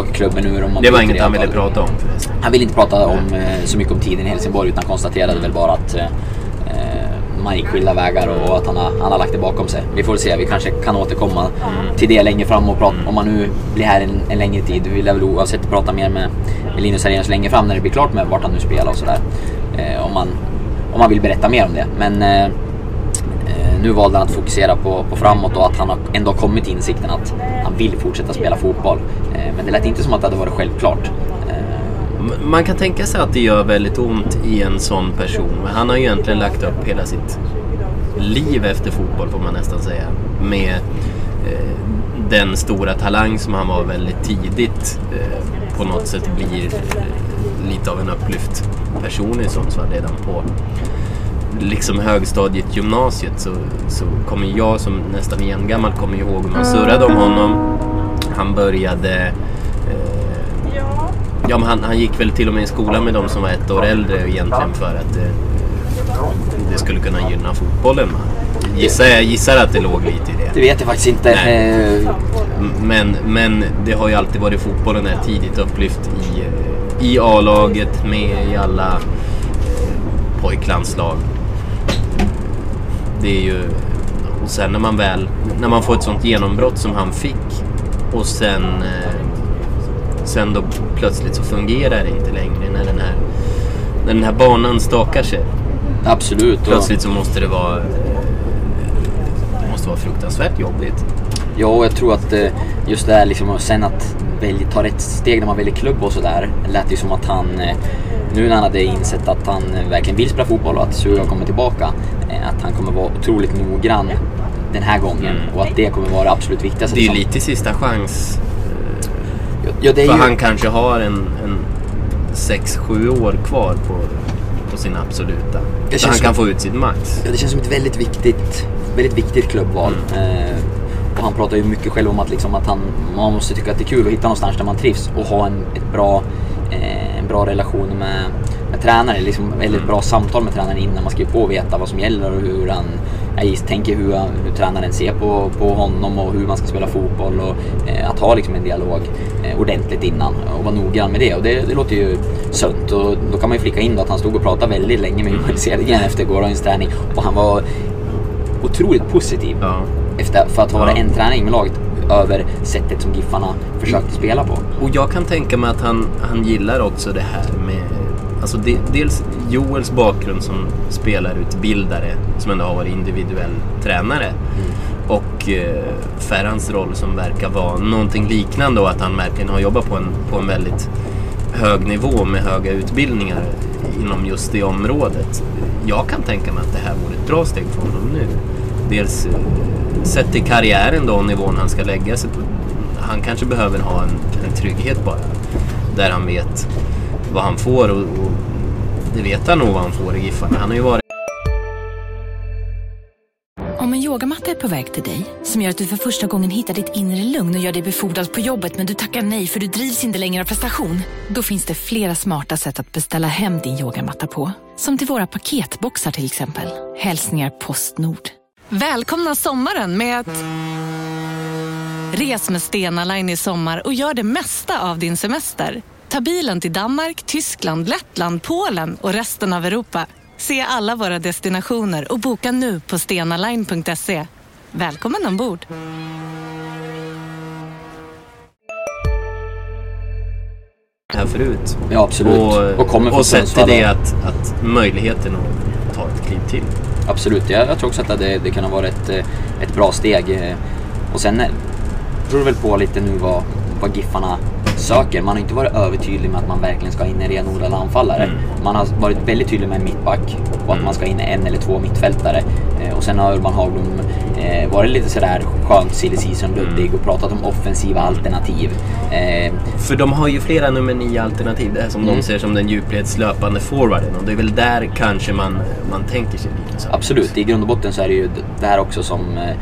klubben ur. Om man Det var inget han ville prata om förresten. Han ville inte prata om eh, så mycket om tiden i Helsingborg utan konstaterade väl bara att eh, eh, man gick skilda vägar och att han har, han har lagt det bakom sig. Vi får se, vi kanske kan återkomma till det längre fram och prata, om man nu blir här en, en längre tid. Vi lär väl oavsett prata mer med, Linus Arrhenius längre fram när det blir klart med vart han nu spelar och sådär. Eh, om, man, om man vill berätta mer om det. Men Eh, nu valde han att fokusera på, på framåt och att han ändå har kommit till insikten att han vill fortsätta spela fotboll. Eh, men det lät inte som att det hade varit självklart. Man kan tänka sig att det gör väldigt ont i en sån person. Men han har ju egentligen lagt upp hela sitt liv efter fotboll får man nästan säga. Med eh, den stora talang som han var väldigt tidigt eh, på något sätt blir lite av en upplyft person i Sundsvall redan på liksom högstadiet, gymnasiet så, så kommer jag som nästan gammal kommer ihåg hur man surrade om honom. Han började eh, Ja, men han, han gick väl till och med i skolan med de som var ett år äldre egentligen för att det, det skulle kunna gynna fotbollen. Gissar, jag gissar att det låg lite i det det. vet jag faktiskt inte. Nej. Eh, Men, men det har ju alltid varit fotbollen är tidigt upplyft i, eh, i A-laget, med i alla eh, pojklandslag. Det är ju... Och sen när man väl... När man får ett sånt genombrott som han fick och sen... eh, Sen då plötsligt så fungerar det inte längre när den här... När den här banan stakar sig. absolut. Plötsligt så måste det vara... eh, Det måste vara fruktansvärt jobbigt. ja, och jag tror att eh, just det här liksom, och sen att välja, ta rätt steg när man väljer klubb och sådär. lät ju som att han, nu när han hade insett att han eh, verkligen vill spela fotboll och att sugen kommer tillbaka, eh, att han kommer vara otroligt noggrann den här gången. Och att det kommer vara det absolut viktigaste. Det är ju lite sista chans. Ja, det är För ju... han kanske har en, en 6-7 år kvar på, på sin absoluta. Det Så han känns kan som- få ut sitt max. Ja, det känns som ett väldigt viktigt, väldigt viktigt klubbval. Eh, och han pratar ju mycket själv om att, liksom, att han, man måste tycka att det är kul att hitta någonstans där man trivs och ha en, ett bra, eh, en bra relation med, med tränare. Liksom, eller ett bra samtal med tränaren innan man skriver på och veta vad som gäller och hur han jag tänker hur, han, hur tränaren ser på, på honom och hur man ska spela fotboll. Och, eh, att ha liksom, en dialog eh, ordentligt innan och vara noggrann med det. Och det, det låter ju sunt. Och då kan man ju flika in då att han stod och pratade väldigt länge med Joel Cedergren efter gårdagens träning. Och han var otroligt positiv Ja. efter, för att ha varit Ja. en träning med laget över sättet som Giffarna försökte spela på. Och jag kan tänka mig att han, han gillar också det här med Alltså de, dels Joels bakgrund som spelarutbildare som ändå har varit individuell tränare. Och eh, Ferrans roll som verkar vara någonting liknande och att han verkligen har jobbat på en, på en väldigt hög nivå med höga utbildningar inom just det området. Jag kan tänka mig att det här vore ett bra steg för honom nu. Dels sett till karriären då och nivån han ska lägga sig på. Han kanske behöver ha en, en trygghet bara. Där han vet vad han får och, och det vet han nog vad han får i Giffarna. Han har ju varit Om en yogamatta är på väg till dig som gör att du för första gången hittar ditt inre lugn och gör dig befordrad på jobbet men du tackar nej för du drivs inte längre av prestation. Då finns det flera smarta sätt att beställa hem din yogamatta på. Som till våra paketboxar till exempel. Hälsningar Postnord. Välkomna sommaren med att... Res med Stena Line i sommar och gör det mesta av din semester. Ta bilen till Danmark, Tyskland, Lettland, Polen och resten av Europa. Se alla våra destinationer och boka nu på stenaline.se. Välkommen ombord! här förut. Ja, absolut. Och, Och och sett till det att, att möjligheten att ta ett kliv till. Absolut, jag, jag tror också att det, det kan ha varit ett, eh, ett bra steg. Eh, och sen eh, beror det väl på lite nu vad, vad Giffarna söker. Man har inte varit övertydlig med att man verkligen ska in en renodlad anfallare. Mm. Man har varit väldigt tydlig med en mittback och att Mm. man ska in en eller två mittfältare. Eh, Och sen har Urban Hagblom eh, varit lite sådär skönt silly luddig Mm. och pratat om offensiva alternativ. Eh, För de har ju flera nummer nio alternativ. Det här som Mm. de ser som den djupledslöpande forwarden. Och det är väl där kanske man, man tänker sig lite så. Absolut, i grund och botten så är det ju d- det här också som, eh,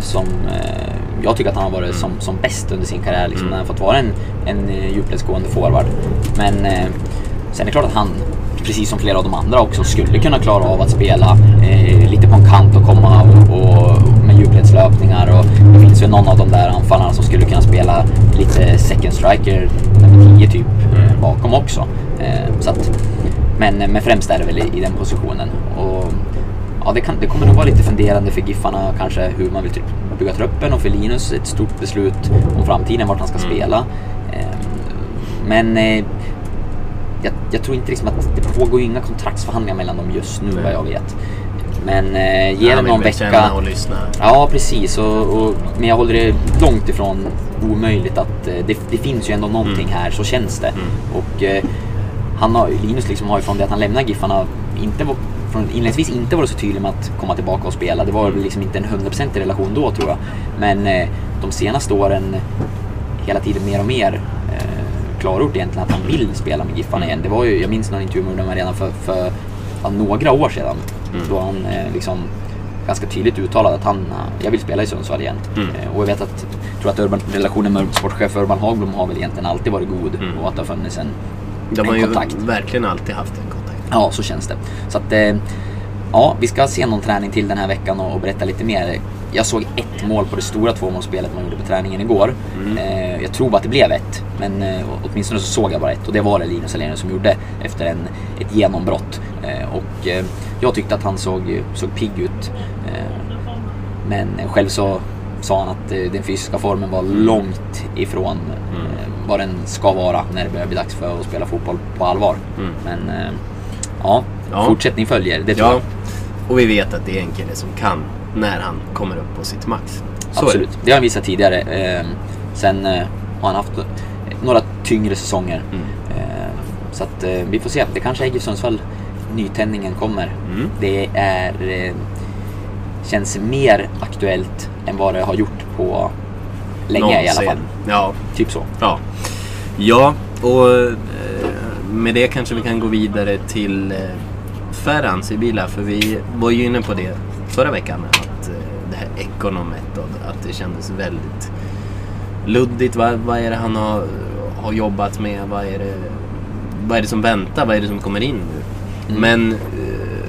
som eh, jag tycker att han har varit som, som bäst under sin karriär. Liksom, Mm. när han fått vara en, en eh, djupledsgående forward. Men eh, sen är det klart att han, precis som flera av de andra också, skulle kunna klara av att spela eh, lite på en kant och komma och, och med djupledslöpningar. Och det finns ju någon av de där anfallarna som skulle kunna spela lite second striker, nummer 10 typ, eh, bakom också. Eh, så att, men, men främst är det väl i, i den positionen. Och, Ja, det, kan, det kommer nog vara lite funderande för Giffarna kanske hur man vill typ bygga truppen och för Linus ett stort beslut om framtiden, vart han ska spela. Ehm, Men eh, jag, jag tror inte liksom att det pågår inga kontraktsförhandlingar mellan dem just nu Nej. vad jag vet. Men eh, ge Han dem någon vecka. och lyssna. Ja, precis. Och, och, men jag håller det långt ifrån omöjligt att eh, det, det finns ju ändå någonting här, så känns det. Och eh, han har, Linus liksom har ju från det att han lämnade Giffarna inte från inledningsvis inte varit så tydlig med att komma tillbaka och spela. Det var liksom inte en 100% relation då tror jag. Men eh, de senaste åren hela tiden mer och mer eh, klargjort egentligen att han vill spela med Giffarna igen. Det var ju, jag minns någon intervju med honom redan för, för ja, några år sedan. Då han eh, liksom ganska tydligt uttalade att han, eh, jag vill spela i Sundsvall igen. Mm. Och jag vet att, jag tror att Urban, relationen med sportchef Urban Hagblom har väl egentligen alltid varit god Mm. och att det har funnits en, De en har ju kontakt. verkligen alltid haft en kontakt. Ja, så känns det. Så att, eh, ja, vi ska se någon träning till den här veckan och, och berätta lite mer. Jag såg ett mål på det stora tvåmålsspelet man gjorde på träningen igår. Mm. Eh, jag tror bara att det blev ett, men eh, åtminstone så såg jag bara ett. Och det var det Linus Alenius som gjorde efter en, ett genombrott. Och jag tyckte att han såg, såg pigg ut. Men själv så sa han att den fysiska formen var långt ifrån eh, vad den ska vara när det börjar bli dags för att spela fotboll på allvar. Mm. Men ja, Ja. fortsättning följer. Det tror Ja, jag. och vi vet att det är en kille som kan när han kommer upp på sitt max. Så Absolut. Det har han visat tidigare. Eh, sen eh, har han haft några tyngre säsonger. Mm. Eh, så att eh, vi får se. Det kanske är GIF Sundsvall nytändningen kommer. Mm. Det är, eh, känns mer aktuellt än vad det har gjort på länge i alla Någonsin. fall. Ja, Typ så. Ja, ja och med det kanske vi kan gå vidare till eh, Ferhan Sibila. För vi var ju inne på det förra veckan. Att eh, det här ekonomet och att det kändes väldigt luddigt. Vad, vad är det han har, har jobbat med? Vad är, det, vad är det som väntar? Vad är det som kommer in nu? Mm. Men eh,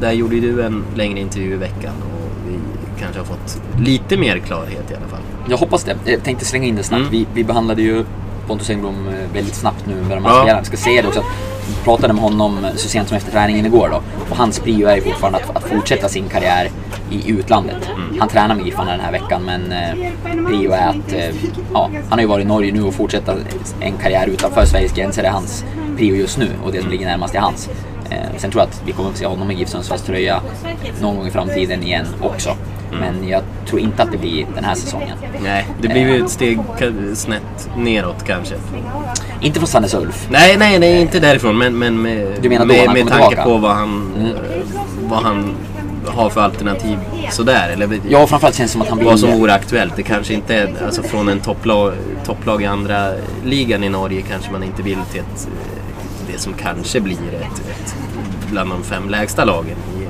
där gjorde du en längre intervju i veckan och vi kanske har fått lite mer klarhet i alla fall. Jag hoppas det. Jag tänkte slänga in det snabbt. Mm. Vi, vi behandlade ju Pontus Engblom eh, väldigt snabbt nu med de här Ja. spelarna. Jag ska säga det också. Vi pratade med honom så sent som efter träningen igår då. Och hans prio är fortfarande att, att fortsätta sin karriär i utlandet. Mm. Han tränar med Giffarna den här veckan men eh, prio är att... Eh, ja, han har ju varit i Norge nu och fortsätta en karriär utanför Sveriges gränser är hans prio just nu och det som ligger närmast är hans. Eh, sen tror jag att vi kommer att se honom i GIF Sundsvalls tröja någon gång i framtiden igen också. Men jag tror inte att det blir den här säsongen. Nej, det blir ju ett steg snett neråt kanske. Inte från Sannes Ulf. Nej, nej, nej, inte därifrån. Men, men med, Du menar då med, med tanke på vad han, Mm. eh, vad han har för alternativ sådär. Eller Ja, framförallt känns det som att han vill... vad som vore aktuellt. Det kanske inte är, alltså från en topplag, topplag i andra ligan i Norge kanske man inte vill till ett, eh, det som kanske blir ett, ett bland de fem lägsta lagen i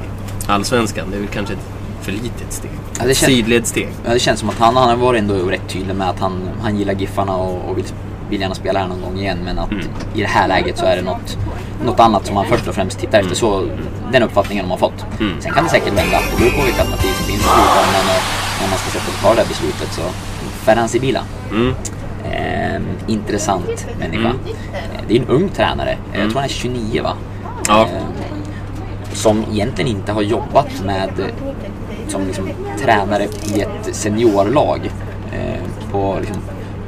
Allsvenskan. Det är väl kanske ett för litet steg. Ja, det känns- Sidledssteg. Ja, det känns som att han, han har varit ändå rätt tydlig med att han, han gillar Giffarna och, och vill, vill gärna spela här någon gång igen. Men att Mm. i det här läget så är det något, något annat som han först och främst tittar efter. Så den uppfattningen de har fått. Mm. Sen kan det säkert vända. Det beror på vilka alternativ som finns i slutändan och när man ska sätta och ta det här beslutet. Så Ferhan Sibila. Mm. Eh, intressant människa. Mm. Eh, Det är en ung tränare. Eh, Jag tror han är 29 va? Ja. Eh, som egentligen inte har jobbat med eh, som liksom, tränare i ett seniorlag eh, på liksom,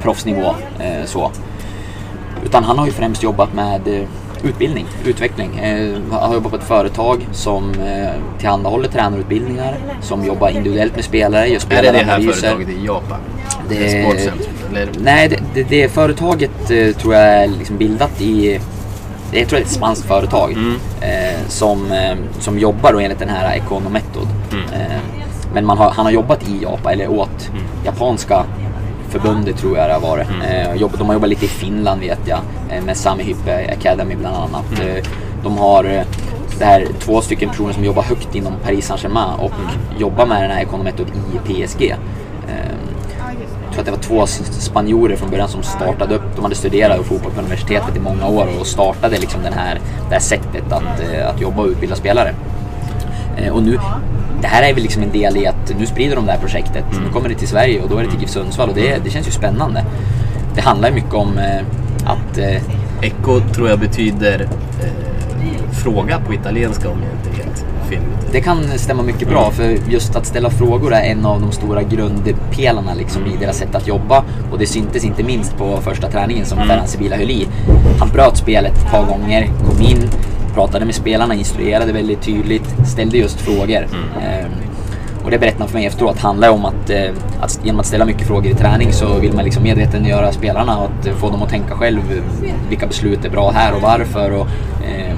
proffsnivå. Eh, så. Utan han har ju främst jobbat med eh, utbildning, utveckling. Eh, han har jobbat på ett företag som eh, tillhandahåller tränarutbildningar, som jobbar individuellt med spelare, gör Är det det här företaget i Japan? Det- Det... Eller? Nej, det, det, det företaget eh, tror jag är liksom bildat i... Det jag tror jag är ett spanskt företag Mm. eh, som, eh, som jobbar då enligt den här Econometod. Mm. Eh, men har, han har jobbat i Japan, eller åt Mm. japanska förbundet tror jag det har varit. Eh, jobb- de har jobbat lite i Finland vet jag, eh, med Sami Hyppe Academy bland annat. Mm. Eh, de har eh, det här, två stycken personer som jobbar högt inom Paris Saint-Germain och Mm. jobbar med den här Econometod i PSG. Tror att det var två spanjorer från början som startade upp. De hade studerat fotboll på universitetet i många år och startade liksom den här, det här sättet att, eh, att jobba och utbilda spelare. Eh, Och nu, det här är väl liksom en del i att nu sprider de det här projektet. Nu kommer det till Sverige och då är det till GIF Sundsvall och det, det känns ju spännande. Det handlar ju mycket om eh, att Echo tror jag betyder eh, fråga på italienska om jag inte är helt ute. Det kan stämma mycket bra för just att ställa frågor är en av de stora grundpelarna liksom i deras sätt att jobba och det syntes inte minst på första träningen som Ferhan Sibila höll i. Han bröt spelet ett par gånger, kom in, pratade med spelarna, instruerade väldigt tydligt, ställde just frågor. Ehm, och det berättade han för mig efteråt handlar om att, eh, att genom att ställa mycket frågor i träning så vill man liksom medvetandegöra spelarna och att få dem att tänka själv vilka beslut är bra här och varför. Och, eh,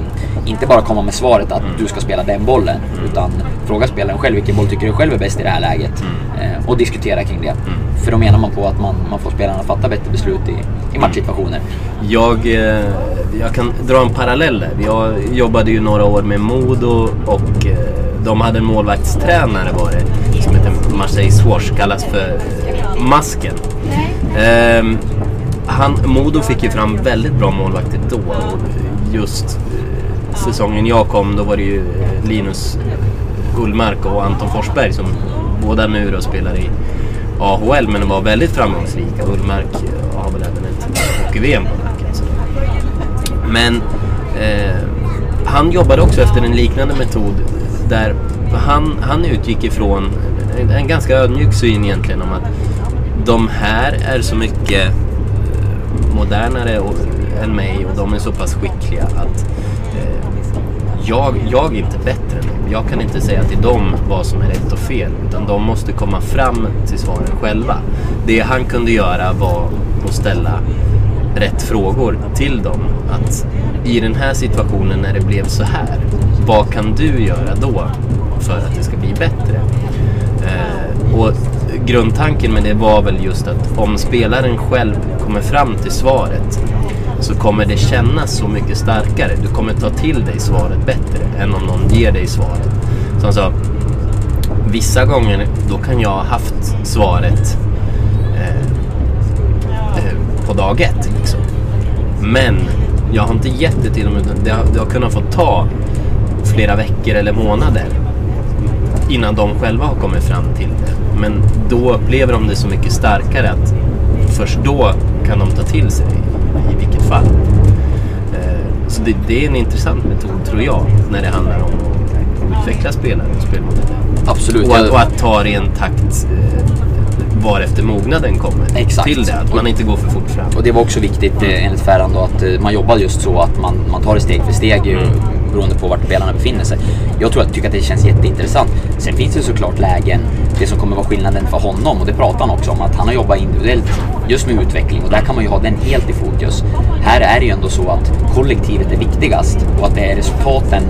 inte bara komma med svaret att du ska spela den bollen utan fråga spelaren själv vilken boll tycker du själv är bäst i det här läget eh, och diskutera kring det. För då menar man på att man, man får spelarna att fatta bättre beslut i, i matchsituationer. Jag, eh, jag kan dra en parallell där. Jag jobbade ju några år med Modo och eh, de hade en målvaktstränare var det som heter Marseille Swash, kallas för Masken. Ehm, han, Modo fick ju fram väldigt bra målvakter då och just eh, säsongen jag kom då var det ju eh, Linus Ullmark och Anton Forsberg som båda nu då spelar i AHL men var väldigt framgångsrika. Ullmark eh, har väl även ett hockey-VM på nacken. så. Men eh, han jobbade också efter en liknande metod där han, han utgick ifrån en, en ganska ödmjuk syn egentligen om att de här är så mycket eh, modernare och, än mig och de är så pass skickliga att eh, jag, jag är inte bättre än dem. Jag kan inte säga till dem vad som är rätt och fel utan de måste komma fram till svaren själva. Det han kunde göra var att ställa rätt frågor till dem. Att i den här situationen när det blev så här, vad kan du göra då för att det ska bli bättre? Eh, och grundtanken med det var väl just att om spelaren själv kommer fram till svaret så kommer det kännas så mycket starkare. Du kommer ta till dig svaret bättre än om någon ger dig svaret. Så han sa, vissa gånger då kan jag ha haft svaret eh, eh, på dag ett. Liksom. Men jag har inte gett det till dem utan det har, det har kunnat få ta flera veckor eller månader innan de själva har kommit fram till det. Men då upplever de det så mycket starkare att först då kan de ta till sig det fall. Eh, Så det, det är en intressant metod tror jag när det handlar om att utveckla spelare och spelmodeller. Absolut. Och att, och att ta det i en takt eh, varefter mognaden kommer Exakt. till det. Att man inte går för fort fram. Och det var också viktigt eh, enligt Ferran då att eh, man jobbar just så att man, man tar det steg för steg ju, beroende på vart spelarna befinner sig. Jag tror att, tycker att det känns jätteintressant. Sen finns det såklart lägen, det som kommer vara skillnaden för honom och det pratar han också om, att han har jobbat individuellt just med utveckling och där kan man ju ha den helt i fokus. Här är det ju ändå så att kollektivet är viktigast och att det är resultaten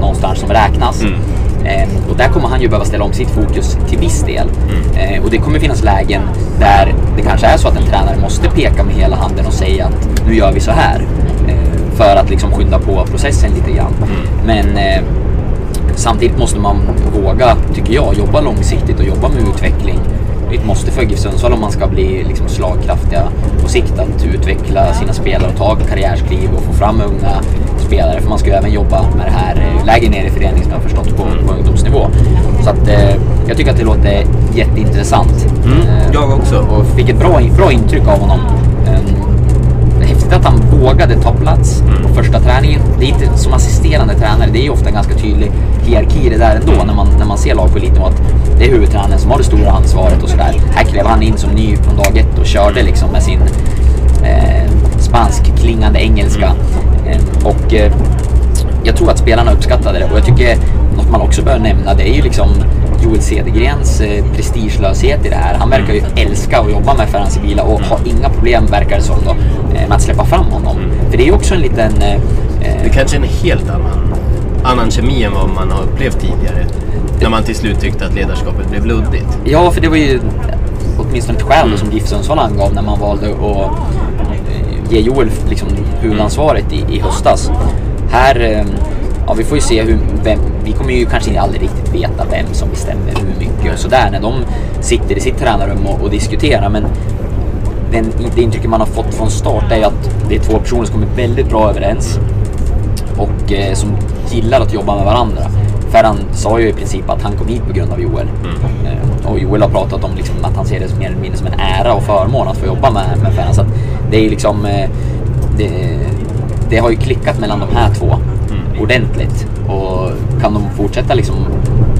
någonstans som räknas. Eh, och där kommer han ju behöva ställa om sitt fokus till viss del. Eh, och det kommer finnas lägen där det kanske är så att en tränare måste peka med hela handen och säga att nu gör vi så här. För att liksom skynda på processen lite grann. Men eh, Samtidigt måste man våga, tycker jag, jobba långsiktigt och jobba med utveckling. Det är ett måste för GIF Sundsvall om man ska bli liksom slagkraftiga på sikt att utveckla sina spelare och ta karriärskliv och få fram unga spelare. För man ska ju även jobba med det här eh, lägre ner i föreningen som jag har förstått på, på ungdomsnivå. Så att eh, jag tycker att det låter jätteintressant. Mm, Eh, jag också. Och fick ett bra, bra intryck av honom. Häftigt att han vågade ta plats på första träningen. Det är inte som assisterande tränare, det är ju ofta en ganska tydlig hierarki i det där ändå när man, när man ser lag på elitnivå. Att det är huvudtränaren som har det stora ansvaret och sådär. Här klev han in som ny från dag ett och körde liksom med sin eh, spansk klingande engelska. Eh, och eh, jag tror att spelarna uppskattade det och jag tycker något man också bör nämna det är ju liksom Joel Cedergrens eh, prestigelöshet i det här. Han verkar ju älska att jobba med Ferhan Sibila och har inga problem, verkar det som då, eh, med att släppa fram honom. För det är ju också en liten... Eh, eh, Det kanske är en helt annan, annan kemi än vad man har upplevt tidigare. När man till slut tyckte att ledarskapet blev luddigt. Ja, för det var ju åtminstone ett skäl som GIF Sundsvall angav när man valde att ge Joel liksom huvudansvaret i, i höstas. Här, eh, ja vi får ju se hur, vem, vi kommer ju kanske aldrig riktigt veta vem som bestämmer hur mycket och sådär när de sitter i sitt tränarrum och, och diskuterar. Men den, det intrycket man har fått från start är ju att det är två personer som kommer väldigt bra överens och eh, som gillar att jobba med varandra. Ferran sa ju i princip att han kom hit på grund av Joel. Eh, och Joel har pratat om liksom att han ser det mer eller mindre som en ära och förmån att få jobba med, med Ferran. Så det är liksom... Eh, det, det har ju klickat mellan de här två ordentligt. Och kan de fortsätta liksom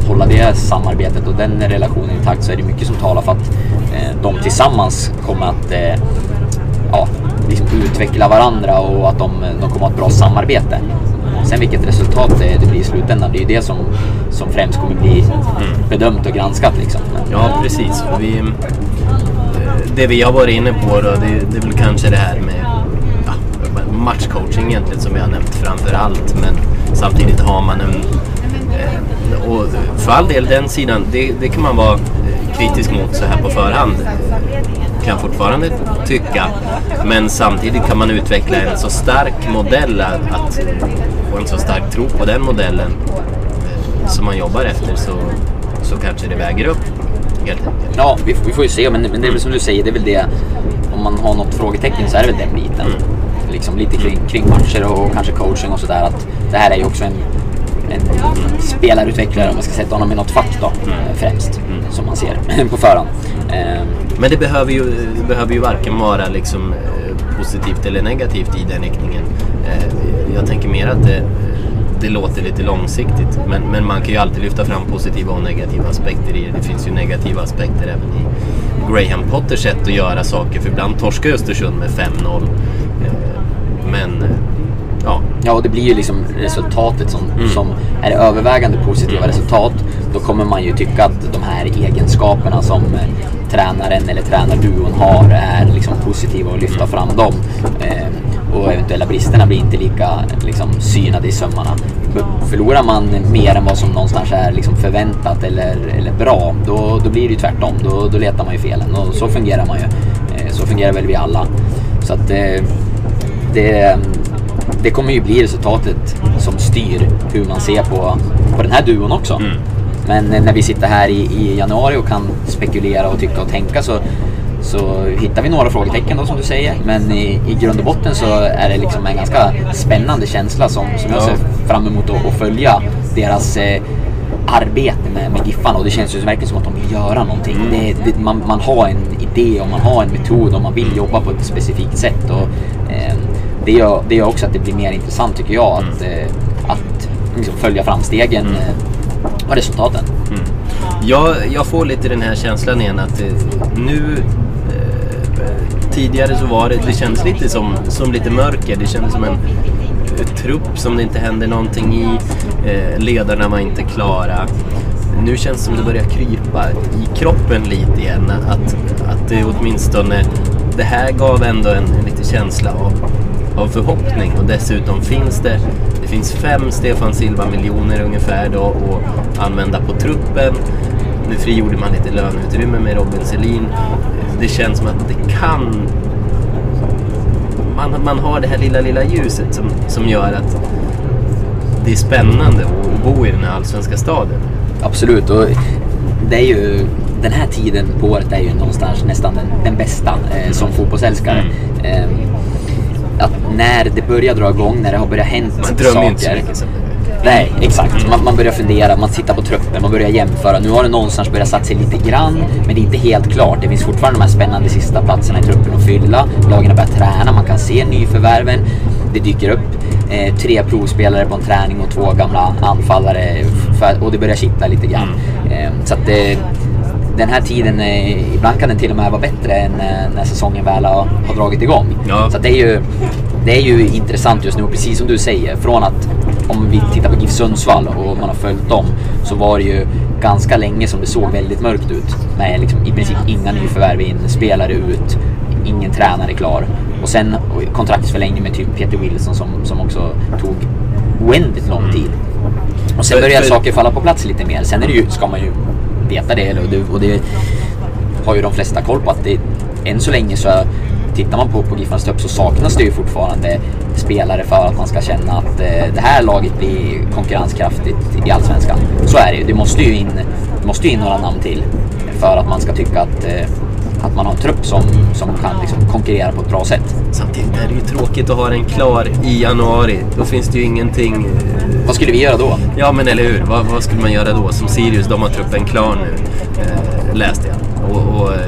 hålla det samarbetet och den relationen intakt så är det mycket som talar för att eh, de tillsammans kommer att eh, ja, liksom utveckla varandra och att de, de kommer att ha ett bra samarbete. Sen vilket resultat det, det blir i slutändan, det är ju det som, som främst kommer bli bedömt och granskat. Liksom. Ja, precis. Vi, eh, det vi har varit inne på då, det, det är väl kanske det här med matchcoaching egentligen som vi har nämnt framför allt. Men samtidigt har man en... eh, Och för all del, den sidan, det, det kan man vara eh, kritisk mot så här på förhand. Kan jag fortfarande tycka. Men samtidigt kan man utveckla en så stark modell att, och en så stark tro på den modellen eh, som man jobbar efter så, så kanske det väger upp. Helt enkelt. Ja, vi, vi får ju se, men, men det är väl som du säger, det är väl det. Om man har något frågetecken så är det väl den biten. Liksom lite kring, kring matcher och kanske coaching och sådär. Att det här är ju också en, en spelarutvecklare om man ska sätta honom i något fack då, eh, främst. Som man ser på förhand. Eh, Men det behöver ju, det behöver ju varken vara liksom, eh, positivt eller negativt i den riktningen. Eh, Jag tänker mer att det, det låter lite långsiktigt. Men, men man kan ju alltid lyfta fram positiva och negativa aspekter i det. Det finns ju negativa aspekter även i Graham Potters sätt att göra saker. För ibland torskar Östersund med 5-0. Men ja, Ja, och det blir ju liksom resultatet som, som är övervägande positiva resultat. Då kommer man ju tycka att de här egenskaperna som eh, tränaren eller tränarduon har är liksom positiva och lyfta fram dem. Eh, och eventuella bristerna blir inte lika liksom, synade i sömmarna. För- Förlorar man mer än vad som någonstans är liksom, förväntat eller, eller bra, då, då blir det ju tvärtom. Då, då letar man ju felen och så fungerar man ju. Eh, så fungerar väl vi alla. Så att eh, det, det kommer ju bli resultatet som styr hur man ser på, på den här duon också. Men eh, när vi sitter här i, i januari och kan spekulera och tycka och tänka så, så hittar vi några frågetecken då som du säger. Men i, i grund och botten så är det liksom en ganska spännande känsla som, som jag Ja. ser fram emot att, att följa deras eh, arbete med, med Giffarna och det känns ju verkligen som att de vill göra någonting. Det, det, man, man har en idé och man har en metod och man vill jobba på ett specifikt sätt. Och, eh, det, gör, det gör också att det blir mer intressant tycker jag att, eh, att liksom följa framstegen eh, och resultaten. Jag, jag får lite den här känslan igen att eh, nu Tidigare så var det, det kändes lite som, som lite mörker. Det kändes som en trupp som det inte hände någonting i. Eh, ledarna var inte klara. Nu känns det som det börjar krypa i kroppen lite igen. Att, att det åtminstone, det här gav ändå en, en liten känsla av, av förhoppning. Och dessutom finns det, det finns fem Stefan Silva-miljoner ungefär då att använda på truppen. Nu frigjorde man lite löneutrymme med Robin Selin. Det känns som att det kan... Man, man har det här lilla, lilla ljuset som, som gör att det är spännande att bo i den här allsvenska staden. Absolut. Och det är ju, den här tiden på året är ju någonstans nästan den, den bästa eh, som fotbollsälskare. Eh, att när det börjar dra igång, när det har börjat hänt Man drömmer ju inte så saker. mycket sen. Nej, exakt. Man, man börjar fundera, man tittar på truppen, man börjar jämföra. Nu har det någonstans börjat satsa sig lite grann, men det är inte helt klart. Det finns fortfarande de här spännande sista platserna i truppen att fylla. Lagen har börjat träna, man kan se nyförvärven. Det dyker upp eh, tre provspelare på en träning och två gamla anfallare och det börjar kittla lite grann. Eh, så att det, den här tiden, ibland kan den till och med vara bättre än eh, när säsongen väl har, har dragit igång. Ja. Så det, är ju, det är ju intressant just nu, och precis som du säger. Från att, om vi tittar på GIF Sundsvall och man har följt dem, så var det ju ganska länge som det såg väldigt mörkt ut. Med liksom i princip inga nyförvärv in, spelare ut, ingen tränare klar. Och sen kontraktsförlängning med typ Peter Wilson som, som också tog oändligt lång tid. Och sen börjar saker falla på plats lite mer. Sen är det ju, ska man ju veta det, eller- och det, och det har ju de flesta koll på att det, än så länge så tittar man på, på Giffarnas Stöp så saknas det ju fortfarande spelare för att man ska känna att eh, det här laget blir konkurrenskraftigt i Allsvenskan. Så är det ju. Det måste ju in, det måste ju in några namn till för att man ska tycka att, eh, att man har en trupp som, som kan liksom konkurrera på ett bra sätt. Samtidigt är det ju tråkigt att ha den klar i januari. Då finns det ju ingenting... eh, Vad skulle vi göra då? Ja men eller hur, vad, vad skulle man göra då? Som Sirius, de har truppen klar nu. Eh, läste jag. Och, och eh,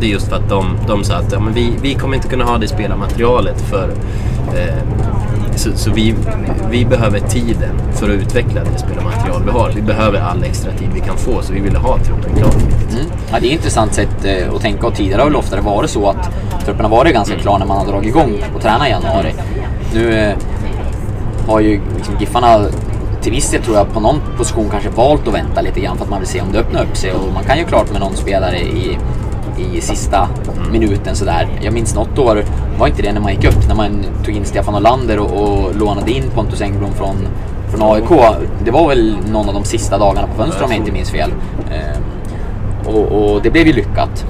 det är just för att de, de sa att ja, men vi, vi kommer inte kunna ha det spelarmaterialet för... Eh, så så vi, vi behöver tiden för att utveckla det spelarmaterial vi har. Vi behöver all extra tid vi kan få så vi ville ha truppen klar. Mm. Ja, det är ett intressant sätt eh, att tänka och tidigare har väl oftare varit så att truppen har varit ganska klar när man har dragit igång och tränat i januari. Nu eh, har ju liksom Giffarna till viss del tror jag på någon position kanske valt att vänta lite grann för att man vill se om det öppnar upp sig och man kan ju klart med någon spelare i, i sista minuten sådär. Jag minns något år, var inte det när man gick upp, när man tog in Stefan Olander och, och lånade in Pontus Engblom från, från AIK. Det var väl någon av de sista dagarna på fönstret om jag inte minns fel. Eh, och, och det blev ju lyckat.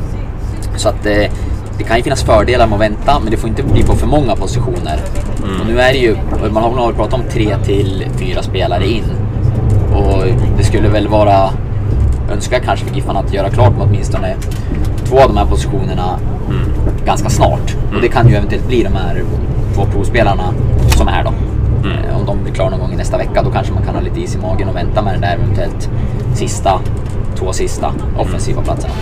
Så att eh, det kan ju finnas fördelar med att vänta, men det får inte bli på för många positioner. Och nu är det ju, man har väl pratat om tre till fyra spelare in. Och det skulle väl vara önskvärt kanske för Giffarna att göra klart med åtminstone av de här positionerna ganska snart. Och det kan ju eventuellt bli de här två provspelarna som är då. Eh, Om de blir klara någon gång i nästa vecka, då kanske man kan ha lite is i magen och vänta med den där eventuellt sista, två sista offensiva platserna.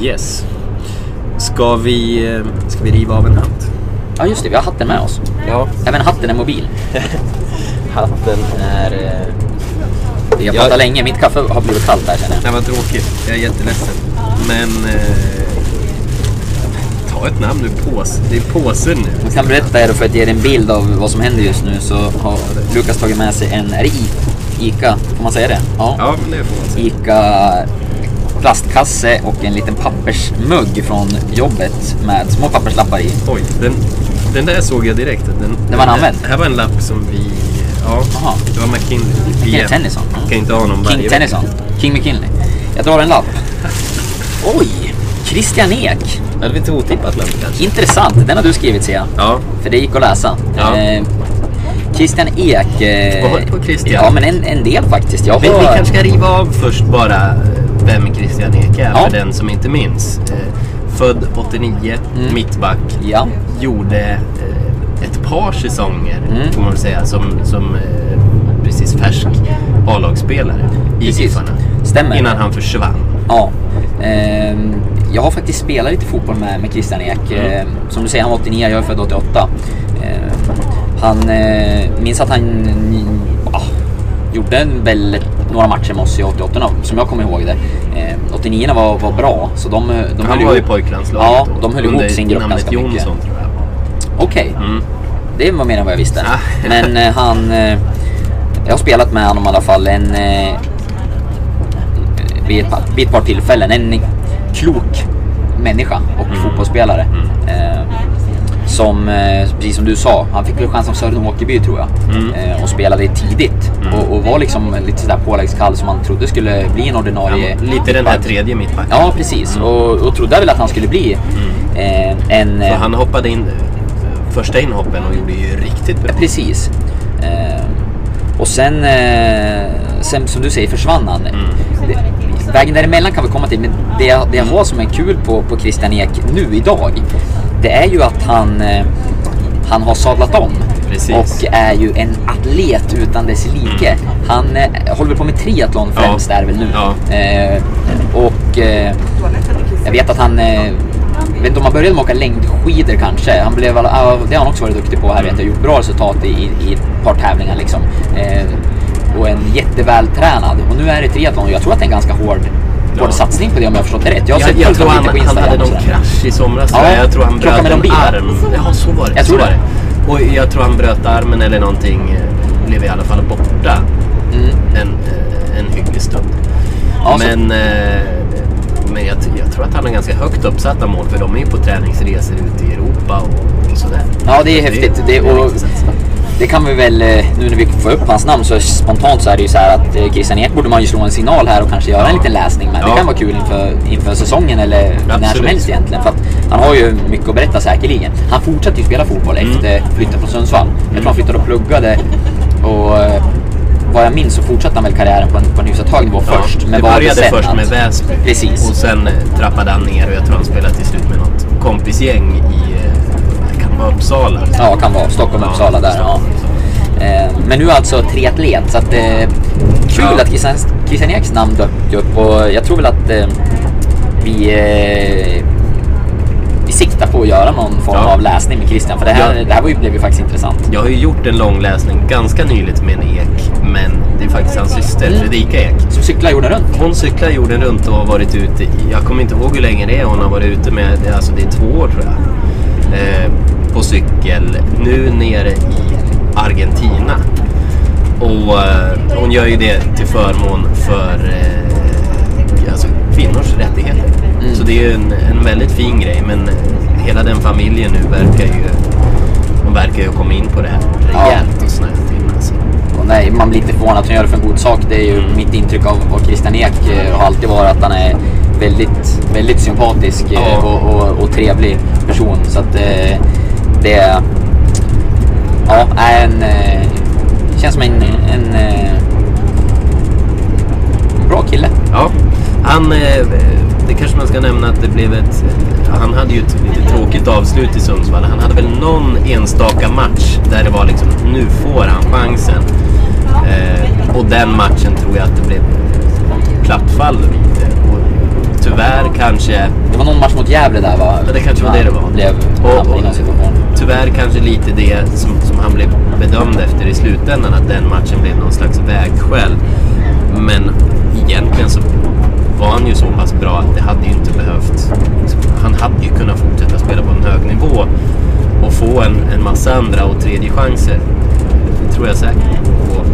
Yes. Ska vi, eh, ska vi riva av en hatt? Ja just det, vi har hatten med oss. Ja. Även hatten är mobil. Hatten är... Eh... Vi har pratat länge, mitt kaffe har blivit kallt här känner jag. Det var tråkigt. Jag är jätteledsen. Men... Eh... Ta ett namn ur påsen. Det är påsen nu. Jag kan berätta er för att ge er en bild av vad som händer just nu så har Lukas tagit med sig en, är det Ica? Får man säga det? Ja. Ja, men det får man säga. Ica plastkasse och en liten pappersmugg från jobbet med små papperslappar i. Oj, den, den där såg jag direkt. Den, Den var där- använd? här var en lapp som vi... Ja, Jaha. det var McKinley. PM. Tennyson. Kan inte ha någon King. Tennyson. King McKinley. Jag drar en lapp. Oj! Christian Ek. Det var lite otippat namn kanske. Intressant. Den har du skrivit ser jag. Ja. För det gick att läsa. Ja. Eh, Christian Ek. Eh, Vad har du på Christian? Ja, men en, en del faktiskt. Jag Vi, har... vi kanske ska riva av först bara vem Christian Ek är, Ja. för den som inte minns. Eh, född 89, Mm. mittback. Ja. Gjorde eh, ett par säsonger, Mm. får man väl säga, som, som eh, precis färsk A-lagsspelare i. Giffarna. Stämmer. Innan han försvann. Ja. Ehm, jag har faktiskt spelat lite fotboll med, med Christian Ek. Mm. Ehm, som du säger, han var 89, jag är född 88. Ehm, han eh, minns att han ah, gjorde en väl några matcher med oss i 88 som jag kommer ihåg det. Ehm, 89 var, var bra, så de, de Han höll var ihop. pojklandslaget Ja, då, de höll ihop sin grupp ganska mycket. Jonsson, tror jag. Okej, Mm. det var mer än vad jag visste. Ah. Men eh, han... Eh, jag har spelat med honom i alla fall en... Eh, vid, ett par, vid ett par tillfällen. En klok människa och Mm. fotbollsspelare. Eh, som, eh, precis som du sa, han fick väl chans av Sören Åkerby tror jag. Mm. Eh, och spelade tidigt. Och, och var liksom lite sådär påläggskall som man trodde skulle bli en ordinarie Ja, lite den här tredje mittbacken. Ja, precis. Och, och trodde väl att han skulle bli eh, en... Eh, han hoppade in första inhoppen och gjorde ju riktigt bra. Ja, precis. Och sen, sen, som du säger, försvann han. Mm. Det, vägen däremellan kan vi komma till, men det, jag- det jag har som är kul på, på Christian Ek nu idag, det är ju att han, eh, han har sadlat om. Precis. Och är ju en atlet utan dess like. Han eh, håller på med triathlon Ja. främst är det väl nu. Ja. Eh, och eh, jag vet att han eh, jag vet inte om han började med att åka längdskidor kanske. Han blev, ja, det har han också varit duktig på här vet jag. Gjort bra resultat i, i, i ett par tävlingar liksom. Eh, och en jättevältränad. Och nu är det triathlon och jag tror att det är en ganska hård, Ja. hård satsning på det om jag har förstått det rätt. Jag har Jag, sett jag tror han, han hade någon krasch i somras. Ja, tror jag. tror han bröt med en arm. Ja, så var det. Jag så tror var det. det. Och jag tror han bröt armen eller någonting. eh, Blev i alla fall borta Mm. en, eh, en hygglig stund. Ja, men eh, men jag, jag tror att han har ganska högt uppsatta mål för de är ju på träningsresor ute i Europa och, och sådär. Ja, det är häftigt. Det, är och. Det kan vi väl, eh, nu när vi får upp hans namn så spontant så är det ju så här att eh, Christian Ek borde man ju slå en signal här och kanske göra en liten läsning med. Det Ja. kan vara kul inför, inför säsongen eller när som Absolut. helst egentligen. För att han har ju mycket att berätta säkerligen. Han fortsatte ju spela fotboll Mm. efter flytten från Sundsvall. Jag tror han flyttade och pluggade och eh, vad jag minns så fortsatte han väl karriären på en, på en hyfsat hög nivå Ja, först. det Men valde började sen först att- med Väsby. Precis. Och sen trappade han ner och jag tror han spelade till slut med något kompisgäng i eh, det kan vara Uppsala. Ja, kan vara. Stockholm, Ja, Uppsala där. Ja. Stockholm, Uppsala. Eh, men nu alltså triatlet. Så att, eh, kul Ja. att Christian, Christian Eks namn dök upp och jag tror väl att eh, vi, eh, vi siktar på att göra någon form Ja. av läsning med Christian. För det här, Ja. det här var ju, blev ju faktiskt intressant. Jag har ju gjort en lång läsning ganska nyligt med en ek, men det är faktiskt hans syster Mm. Fredrika Ek. Som cyklar jorden runt. Hon cyklar jorden runt och har varit ute, i, jag kommer inte ihåg hur länge det är hon har varit ute med, alltså det är två år tror jag. Eh, på cykel, nu nere i Argentina. Och eh, hon gör ju det till förmån för eh, alltså, kvinnors rättigheter. Mm. Så det är ju en, en väldigt fin grej, men hela den familjen nu verkar ju, de verkar ju komma in på det här Ja. rejält och snöat in alltså. Och nej, man blir lite förvånad att han gör det för en god sak. Det är ju mitt intryck av, av Christian Ek har alltid varit att han är väldigt, väldigt sympatisk Ja. och, och, och trevlig person. Så att eh, det ja, är en, eh, känns som en, en, eh, bra kille. Ja, han, eh, det kanske man ska nämna att det blev ett... Eh, han hade ju ett lite tråkigt avslut i Sundsvall. Han hade väl någon enstaka match där det var liksom, nu får han chansen. Eh, och den matchen tror jag att det blev plattfall lite. Och tyvärr kanske, Det var någon match mot Gävle där va? Ja, det kanske var det det var. Blev Och- situation. tyvärr kanske lite det som, som han blev bedömd efter i slutändan. Att den matchen blev någon slags vägskäl. Men egentligen så var han ju så pass bra att det hade ju inte behövt... Han hade ju kunnat fortsätta spela på en hög nivå och få en, en massa andra och tredje chanser. Det tror jag säkert. Och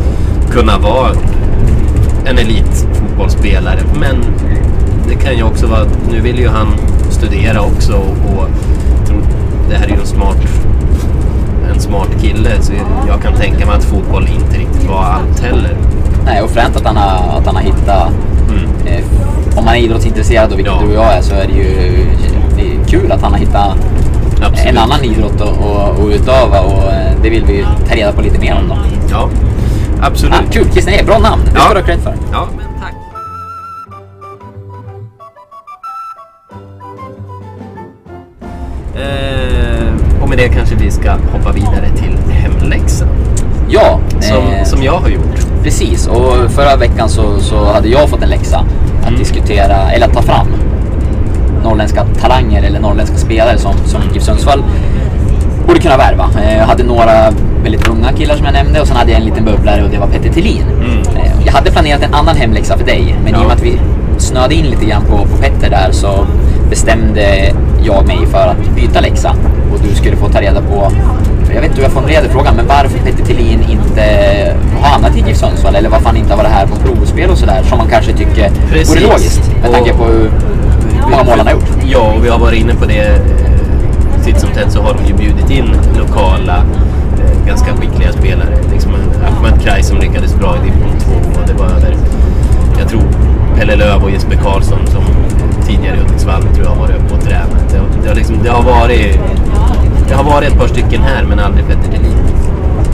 kunna vara en elitfotbollsspelare. Men det kan ju också vara... Nu vill ju han studera också och, och det här är ju en smart, en smart kille så jag, kan tänka mig att fotboll inte riktigt var allt heller. Nej, och fränt att han har, att han har hittat... Mm. Eh, om man är idrottsintresserad och vilket Ja. du och jag är så är det ju det kul att han har hittat Absolut. en annan idrott att att- att utöva och eh, det vill vi ta reda på lite mer om då. Ja, absolut. Ah, kul! Christian Ek, bra namn! Det Ja. ska du ha cred för. Ja, Eh, det kanske vi ska hoppa vidare till hemläxan. Ja, Som, eh, som jag har gjort. precis. Och förra veckan så, så hade jag fått en läxa att Mm. diskutera, eller att ta fram norrländska talanger eller norrländska spelare som, som GIF Sundsvall borde kunna värva. Eh, Jag hade några väldigt unga killar som jag nämnde och sen hade jag en liten bubblare och det var Petter Thelin. Mm. Eh, Jag hade planerat en annan hemläxa för dig men i och Ja. med att vi snöade in lite grann på, på Petter där så bestämde jag mig för att byta läxa och du skulle få ta reda på jag vet inte hur jag formulerade frågan, men varför Petter Thelin inte har hamnat i GIF Sundsvall eller varför han inte har varit här på provspel och sådär som man kanske tycker Precis. vore logiskt med tanke på hur många mål han har gjort. Ja, och vi har varit inne på det eh, titt som tätt så har de ju bjudit in lokala, eh, ganska skickliga spelare. Liksom Ahmed Kraj som lyckades bra i division 2 och det var över, jag tror Pelle Löv och Jesper Karlsson som tidigare i Hudiksvall tror jag har varit uppe och tränat. Det, har- det, har liksom, det, har varit, det har varit ett par stycken här men aldrig Petter Thelin.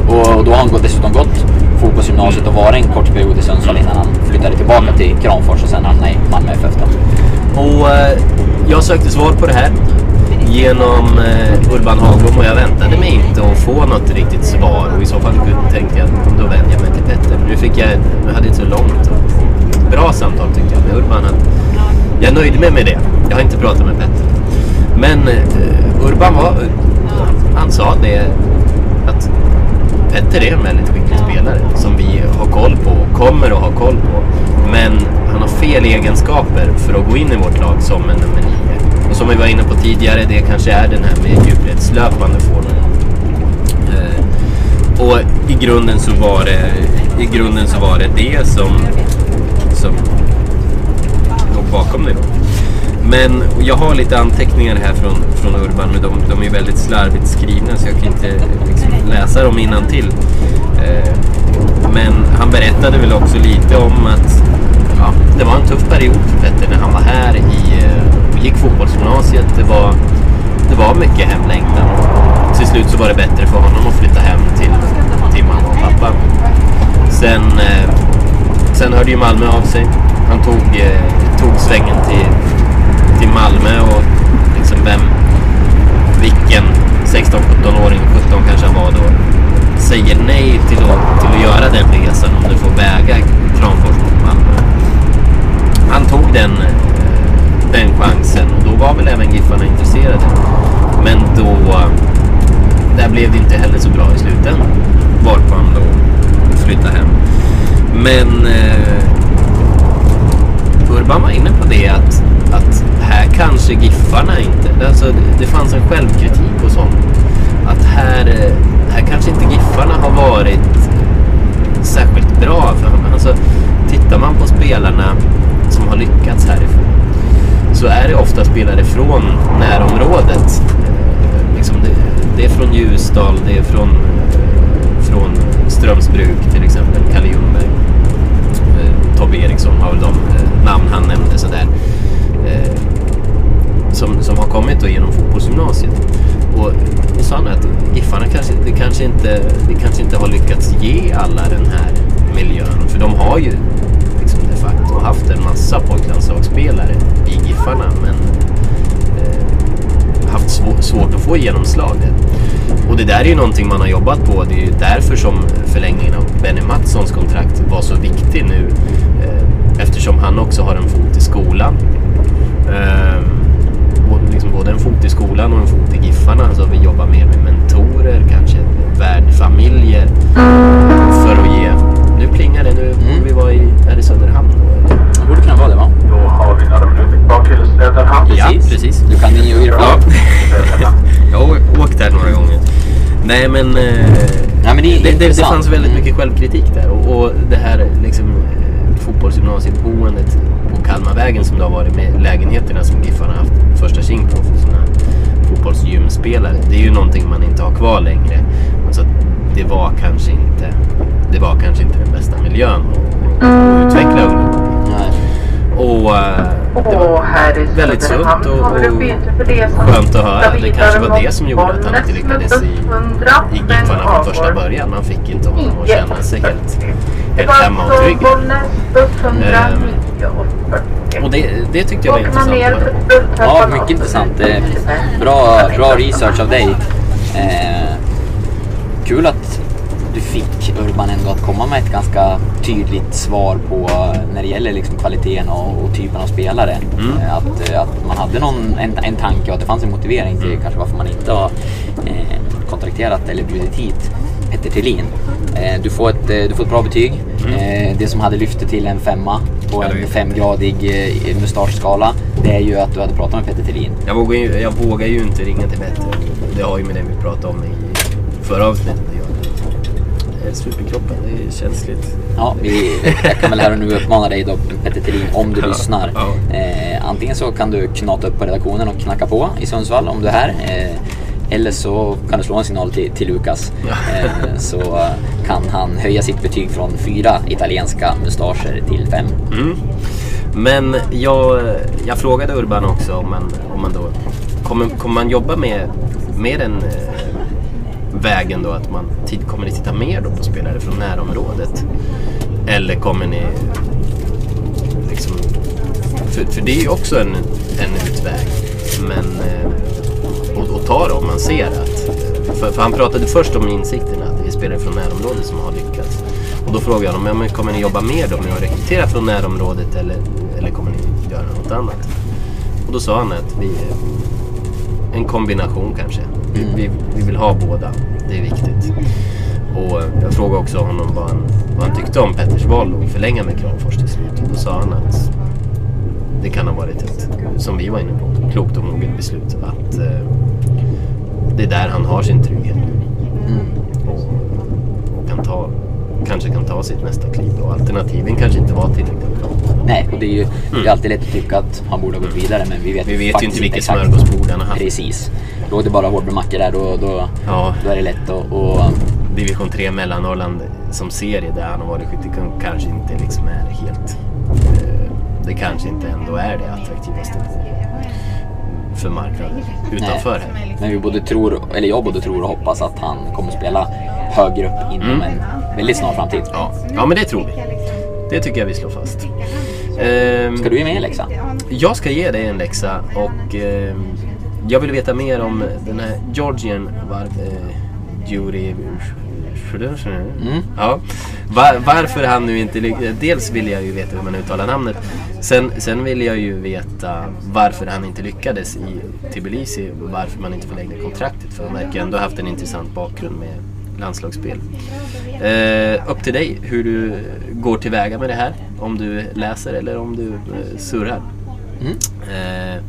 Och, och då har han dessutom gått fotbollsgymnasiet och varit en kort period i Sundsvall innan han flyttade tillbaka till Kramfors och sen hamnade i Malmö FF då. Och eh, jag sökte svar på det här genom eh, Urban Hagblom och jag väntade mig inte att få något riktigt svar. Och i så fall tänkte jag att då vänder jag mig till Petter. Nu fick jag, jag hade ett så långt och bra samtal tyckte jag med Urban. Att jag nöjde mig med det. Jag har inte pratat med Petter. Men eh, Urban var, han sa det att Petter är en väldigt skicklig spelare som vi har koll på och kommer att ha koll på. Men han har fel egenskaper för att gå in i vårt lag som en nummer nio. Och som vi var inne på tidigare, det kanske är den här med djupledslöpande formen. Eh, och i grunden så var det, i grunden så var det, det som, som låg bakom det då. Men jag har lite anteckningar här från, från Urban, men de, de är väldigt slarvigt skrivna så jag kan inte liksom, läsa dem innantill. Eh, men han berättade väl också lite om att ja, det var en tuff period för Petter när han var här i, och gick fotbollsgymnasiet. Det var, det var mycket hemlängtan. Till slut så var det bättre för honom att flytta hem till, till mamma och pappa. Sen, eh, sen hörde ju Malmö av sig. Han tog, eh, tog svängen till, till Malmö och liksom vem, vilken 16-17-åring, 17 kanske han var då, säger nej till att, till att göra den resan om du får väga Kramfors mot Malmö. Han tog den, eh, den chansen och då var väl även Giffarna intresserade. Men då, där blev det inte heller så bra i slutändan. Varpå han då flyttade hem. Men eh, eh, var inne på det att, att här kanske Giffarna inte... Alltså, det, det fanns en självkritik och sånt. Att här, här kanske inte Giffarna har varit särskilt bra. För, alltså, tittar man på spelarna som har lyckats härifrån så är det ofta spelare från närområdet. Eh, liksom det, det är från Ljusdal, det är från, eh, från Strömsbruk till exempel, Kalle Ljungberg. Tobbe Eriksson har väl de eh, namn han nämnde sådär. Eh, som, som har kommit då genom fotbollsgymnasiet. Och då sa han att Giffarna kanske, det kanske, inte, det kanske inte har lyckats ge alla den här miljön. För de har ju liksom de facto haft en massa pojklandslagsspelare i Giffarna. Men haft svå- svårt att få genomslag där. Och det där är ju någonting man har jobbat på. Det är ju därför som förlängningen av Benny Mattssons kontrakt var så viktig nu. Eh, eftersom han också har en fot i skolan. Eh, både- liksom både en fot i skolan och en fot i Giffarna. Alltså vi jobbar mer med mentorer, kanske värdfamiljer. För att ge... Nu plingar det. Nu borde vi vara i... Är det Söderhamn då? Eller? Det borde kunna vara det va? Har vi några minuter kvar till Söderhamn. Ja, precis. Du kan din geografi. Ja. Jag har åkt där några gånger. Nej men, eh, Ja, men det det, det, det fanns väldigt Mm. mycket självkritik där. Och, och det här liksom, fotbollsgymnasieboendet på Kalmarvägen som det har varit med lägenheterna som Giffarna har haft första tjing på för sina fotbollsgymspelare. Det är ju någonting man inte har kvar längre. Så att det var kanske inte det var kanske inte den bästa miljön att, att utveckla. Nej. Och eh, det var väldigt sunt och, och skönt att höra. Det kanske var det som gjorde att han inte lyckades i, i 100, Giffarna från första början. Man fick inte honom att känna sig helt, helt hemma och trygg. Bollnäs buss 100, Ehm, 9 och 40. Och det, det tyckte jag var intressant. Ja, mycket intressant. Bra, bra research av dig. Eh, kul att du fick Urban ändå att komma med ett ganska tydligt svar på eh, när det gäller liksom kvaliteten och, och typen av spelare. Mm. Eh, Att, eh, att man hade någon, en, en tanke och att det fanns en motivering till Mm. kanske varför man inte har eh, kontrakterat eller bjudit hit Petter Thelin. Eh, du, får ett, du får ett bra betyg. Eh, det som hade lyft till en femma på Mm. En femgradig eh, mustaschskala det är ju att du hade pratat med Petter Thelin. Jag vågar, ju, jag vågar ju inte ringa till Petter. Det har ju med det vi pratade om i förra avsnittet att göra. Det är Superkroppen, det är känsligt. Ja, vi, jag kan väl här och nu uppmana dig då, Petter Thelin, om du Ja, lyssnar. ja. Eh, antingen så kan du knata upp på redaktionen och knacka på i Sundsvall om du är här. Eh, Eller så kan du slå en signal till, till Lukas. Eh, så eh, kan han höja sitt betyg från fyra italienska mustascher till fem. Mm. Men jag, jag frågade Urban också om man, om man då kommer, kommer man jobba med, med den eh, vägen då att man tid, kommer ni titta mer då på spelare från närområdet? Eller kommer ni liksom, för, för det är ju också en, en utväg. Men eh, och, och ta det om man ser att eh, för, för han pratade först om insikten att det är spelare från närområdet som har lyckats. Och då frågade jag honom, ja, men kommer ni jobba mer då med att rekrytera från närområdet eller, eller kommer ni göra något annat? Och då sa han att vi, en kombination kanske. Vi, vi, vi vill ha båda, det är viktigt. Och jag frågade också honom vad han, vad han tyckte om Petters val att förlänga med Kramfors till slut. Och då sa han att det kan ha varit ett, som vi var inne på, klokt och moget beslut. Att eh, det är där han har sin trygghet nu. Och, och kan ta, kanske kan ta sitt nästa kliv då. Alternativen kanske inte var tillräckligt bra. Nej, och det är ju det är alltid lätt att tycka att han borde ha gått vidare men vi vet, Vi vet ju inte vilket smörgåsbord han har haft. Precis. Låg det bara hårdbrödmackor där då, då, Ja. då är det lätt att... Och, Division 3 Mellannorrland som serie där han har varit skyttekung kanske inte liksom är helt... Eh, det kanske inte ändå är det attraktivaste på, för marknaden utanför här. Men vi både tror, eller jag både tror och hoppas att han kommer spela högre upp inom Mm. en väldigt snar framtid. Ja. ja, men det tror vi. Det tycker jag vi slår fast. Ehm, Ska du ge mig en läxa? Jag ska ge dig en läxa och ehm, jag vill veta mer om den här Georgian var, eh, Yuri Mm. Ja. Var, varför han nu inte lyckades. Dels vill jag ju veta hur man uttalar namnet. Sen, sen vill jag ju veta varför han inte lyckades i Tbilisi. Varför man inte förlängde kontraktet. För han verkar ju ändå ha haft en intressant bakgrund med landslagsspel. Eh, upp till dig hur du går tillväga med det här. Om du läser eller om du eh, surrar. Mm. Eh,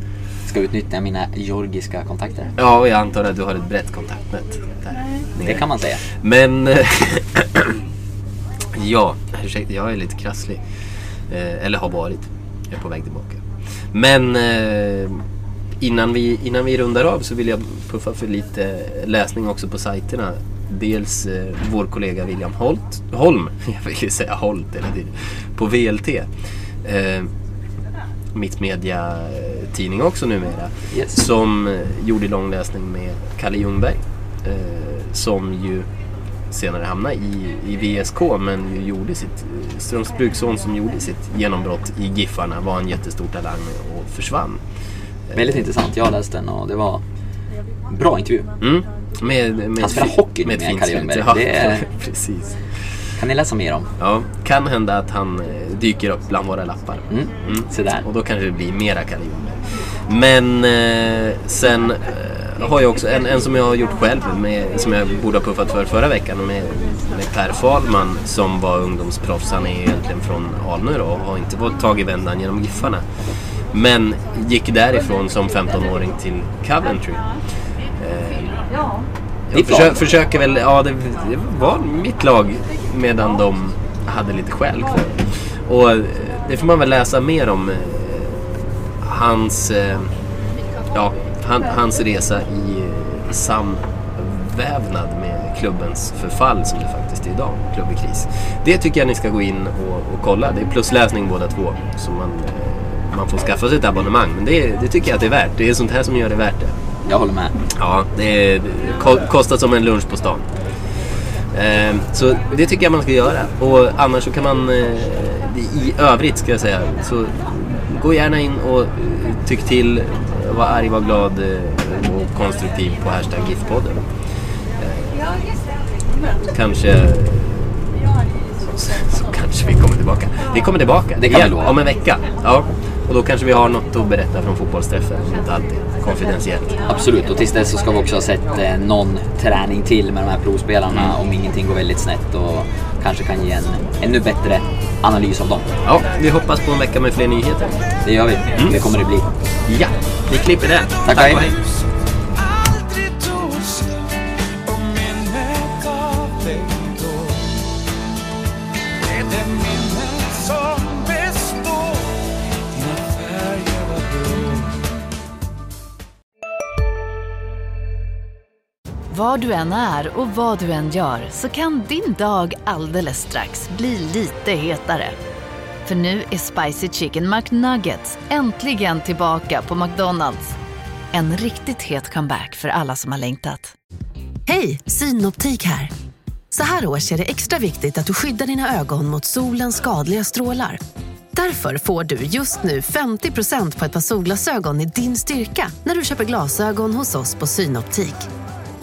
Ska utnyttja mina georgiska kontakter. ja, och jag antar att du har ett brett kontaktnät där. Det kan man säga. Men... ja, ursäkta, jag är lite krasslig. Eh, eller har varit. Jag är på väg tillbaka. Men eh, innan, vi, innan vi rundar av så vill jag puffa för lite läsning också på sajterna. Dels eh, vår kollega William Holt, Holm, jag vill ju säga Holt hela tiden, på VLT. Eh, Mittmedia-tidning också numera. Yes. Som eh, gjorde långläsning med Kalle Ljungberg. Eh, som ju senare hamnade i, i VSK men ju gjorde sitt, Strömsbruksson som gjorde sitt genombrott i Giffarna var en jättestor talang och försvann. Väldigt intressant. Jag läste den och det var bra intervju. Mm. Med, med Han spelar hockey med med Kalle. Ljungberg. Ja, Det är- precis. Kan ni läsa mer om? Ja, kan hända att han eh, dyker upp bland våra lappar. Mm. Se där. Och då kanske det blir mera Ljungberg. Men eh, sen eh, har jag också en, en som jag har gjort själv, med, som jag borde ha puffat för förra veckan med, med Per Fahlman som var ungdomsproffs. Han är egentligen från Alnö då, och har inte fått tag i vändan genom Giffarna. Men gick därifrån som 15-åring till Coventry. Eh, jag Ditt försö- lag? försöker väl, ja det, det var mitt lag medan de hade lite skäl kvar. Och eh, det får man väl läsa mer om eh, hans, eh, ja, han, hans resa i samvävnad med klubbens förfall som det faktiskt är idag, klubb i kris. Det tycker jag ni ska gå in och, och kolla. Det är plusläsning båda två. Så man, man får skaffa sig ett abonnemang. Men det, det tycker jag att det är värt. Det är sånt här som gör det värt det. Jag håller med. Ja, det, det ko- kostar som en lunch på stan. Eh, så det tycker jag man ska göra. Och annars så kan man eh, i övrigt ska jag säga så gå gärna in och eh, tyck till, var arg, var glad eh, och konstruktiv på hashtag GIF-podden. Eh, kanske så, så kanske vi kommer tillbaka. Vi kommer tillbaka Det kan vi lova. om en vecka. Ja. Och då kanske vi har något att berätta från fotbollsträffen. Inte alltid konfidentiellt. Absolut, och tills dess så ska vi också ha sett eh, någon träning till med de här provspelarna om ingenting går väldigt snett och kanske kan ge en ännu bättre analys av dem. Ja, vi hoppas på en vecka med fler nyheter. Det gör vi. Det kommer det bli. Ja, vi klipper där. Tack och hej. Var du än är och vad du än gör så kan din dag alldeles strax bli lite hetare. För nu är Spicy Chicken McNuggets äntligen tillbaka på McDonalds. En riktigt het comeback för alla som har längtat. Hej, Synoptik här. Så här års är det extra viktigt att du skyddar dina ögon mot solens skadliga strålar. Därför får du just nu 50% på ett par solglasögon i din styrka när du köper glasögon hos oss på Synoptik.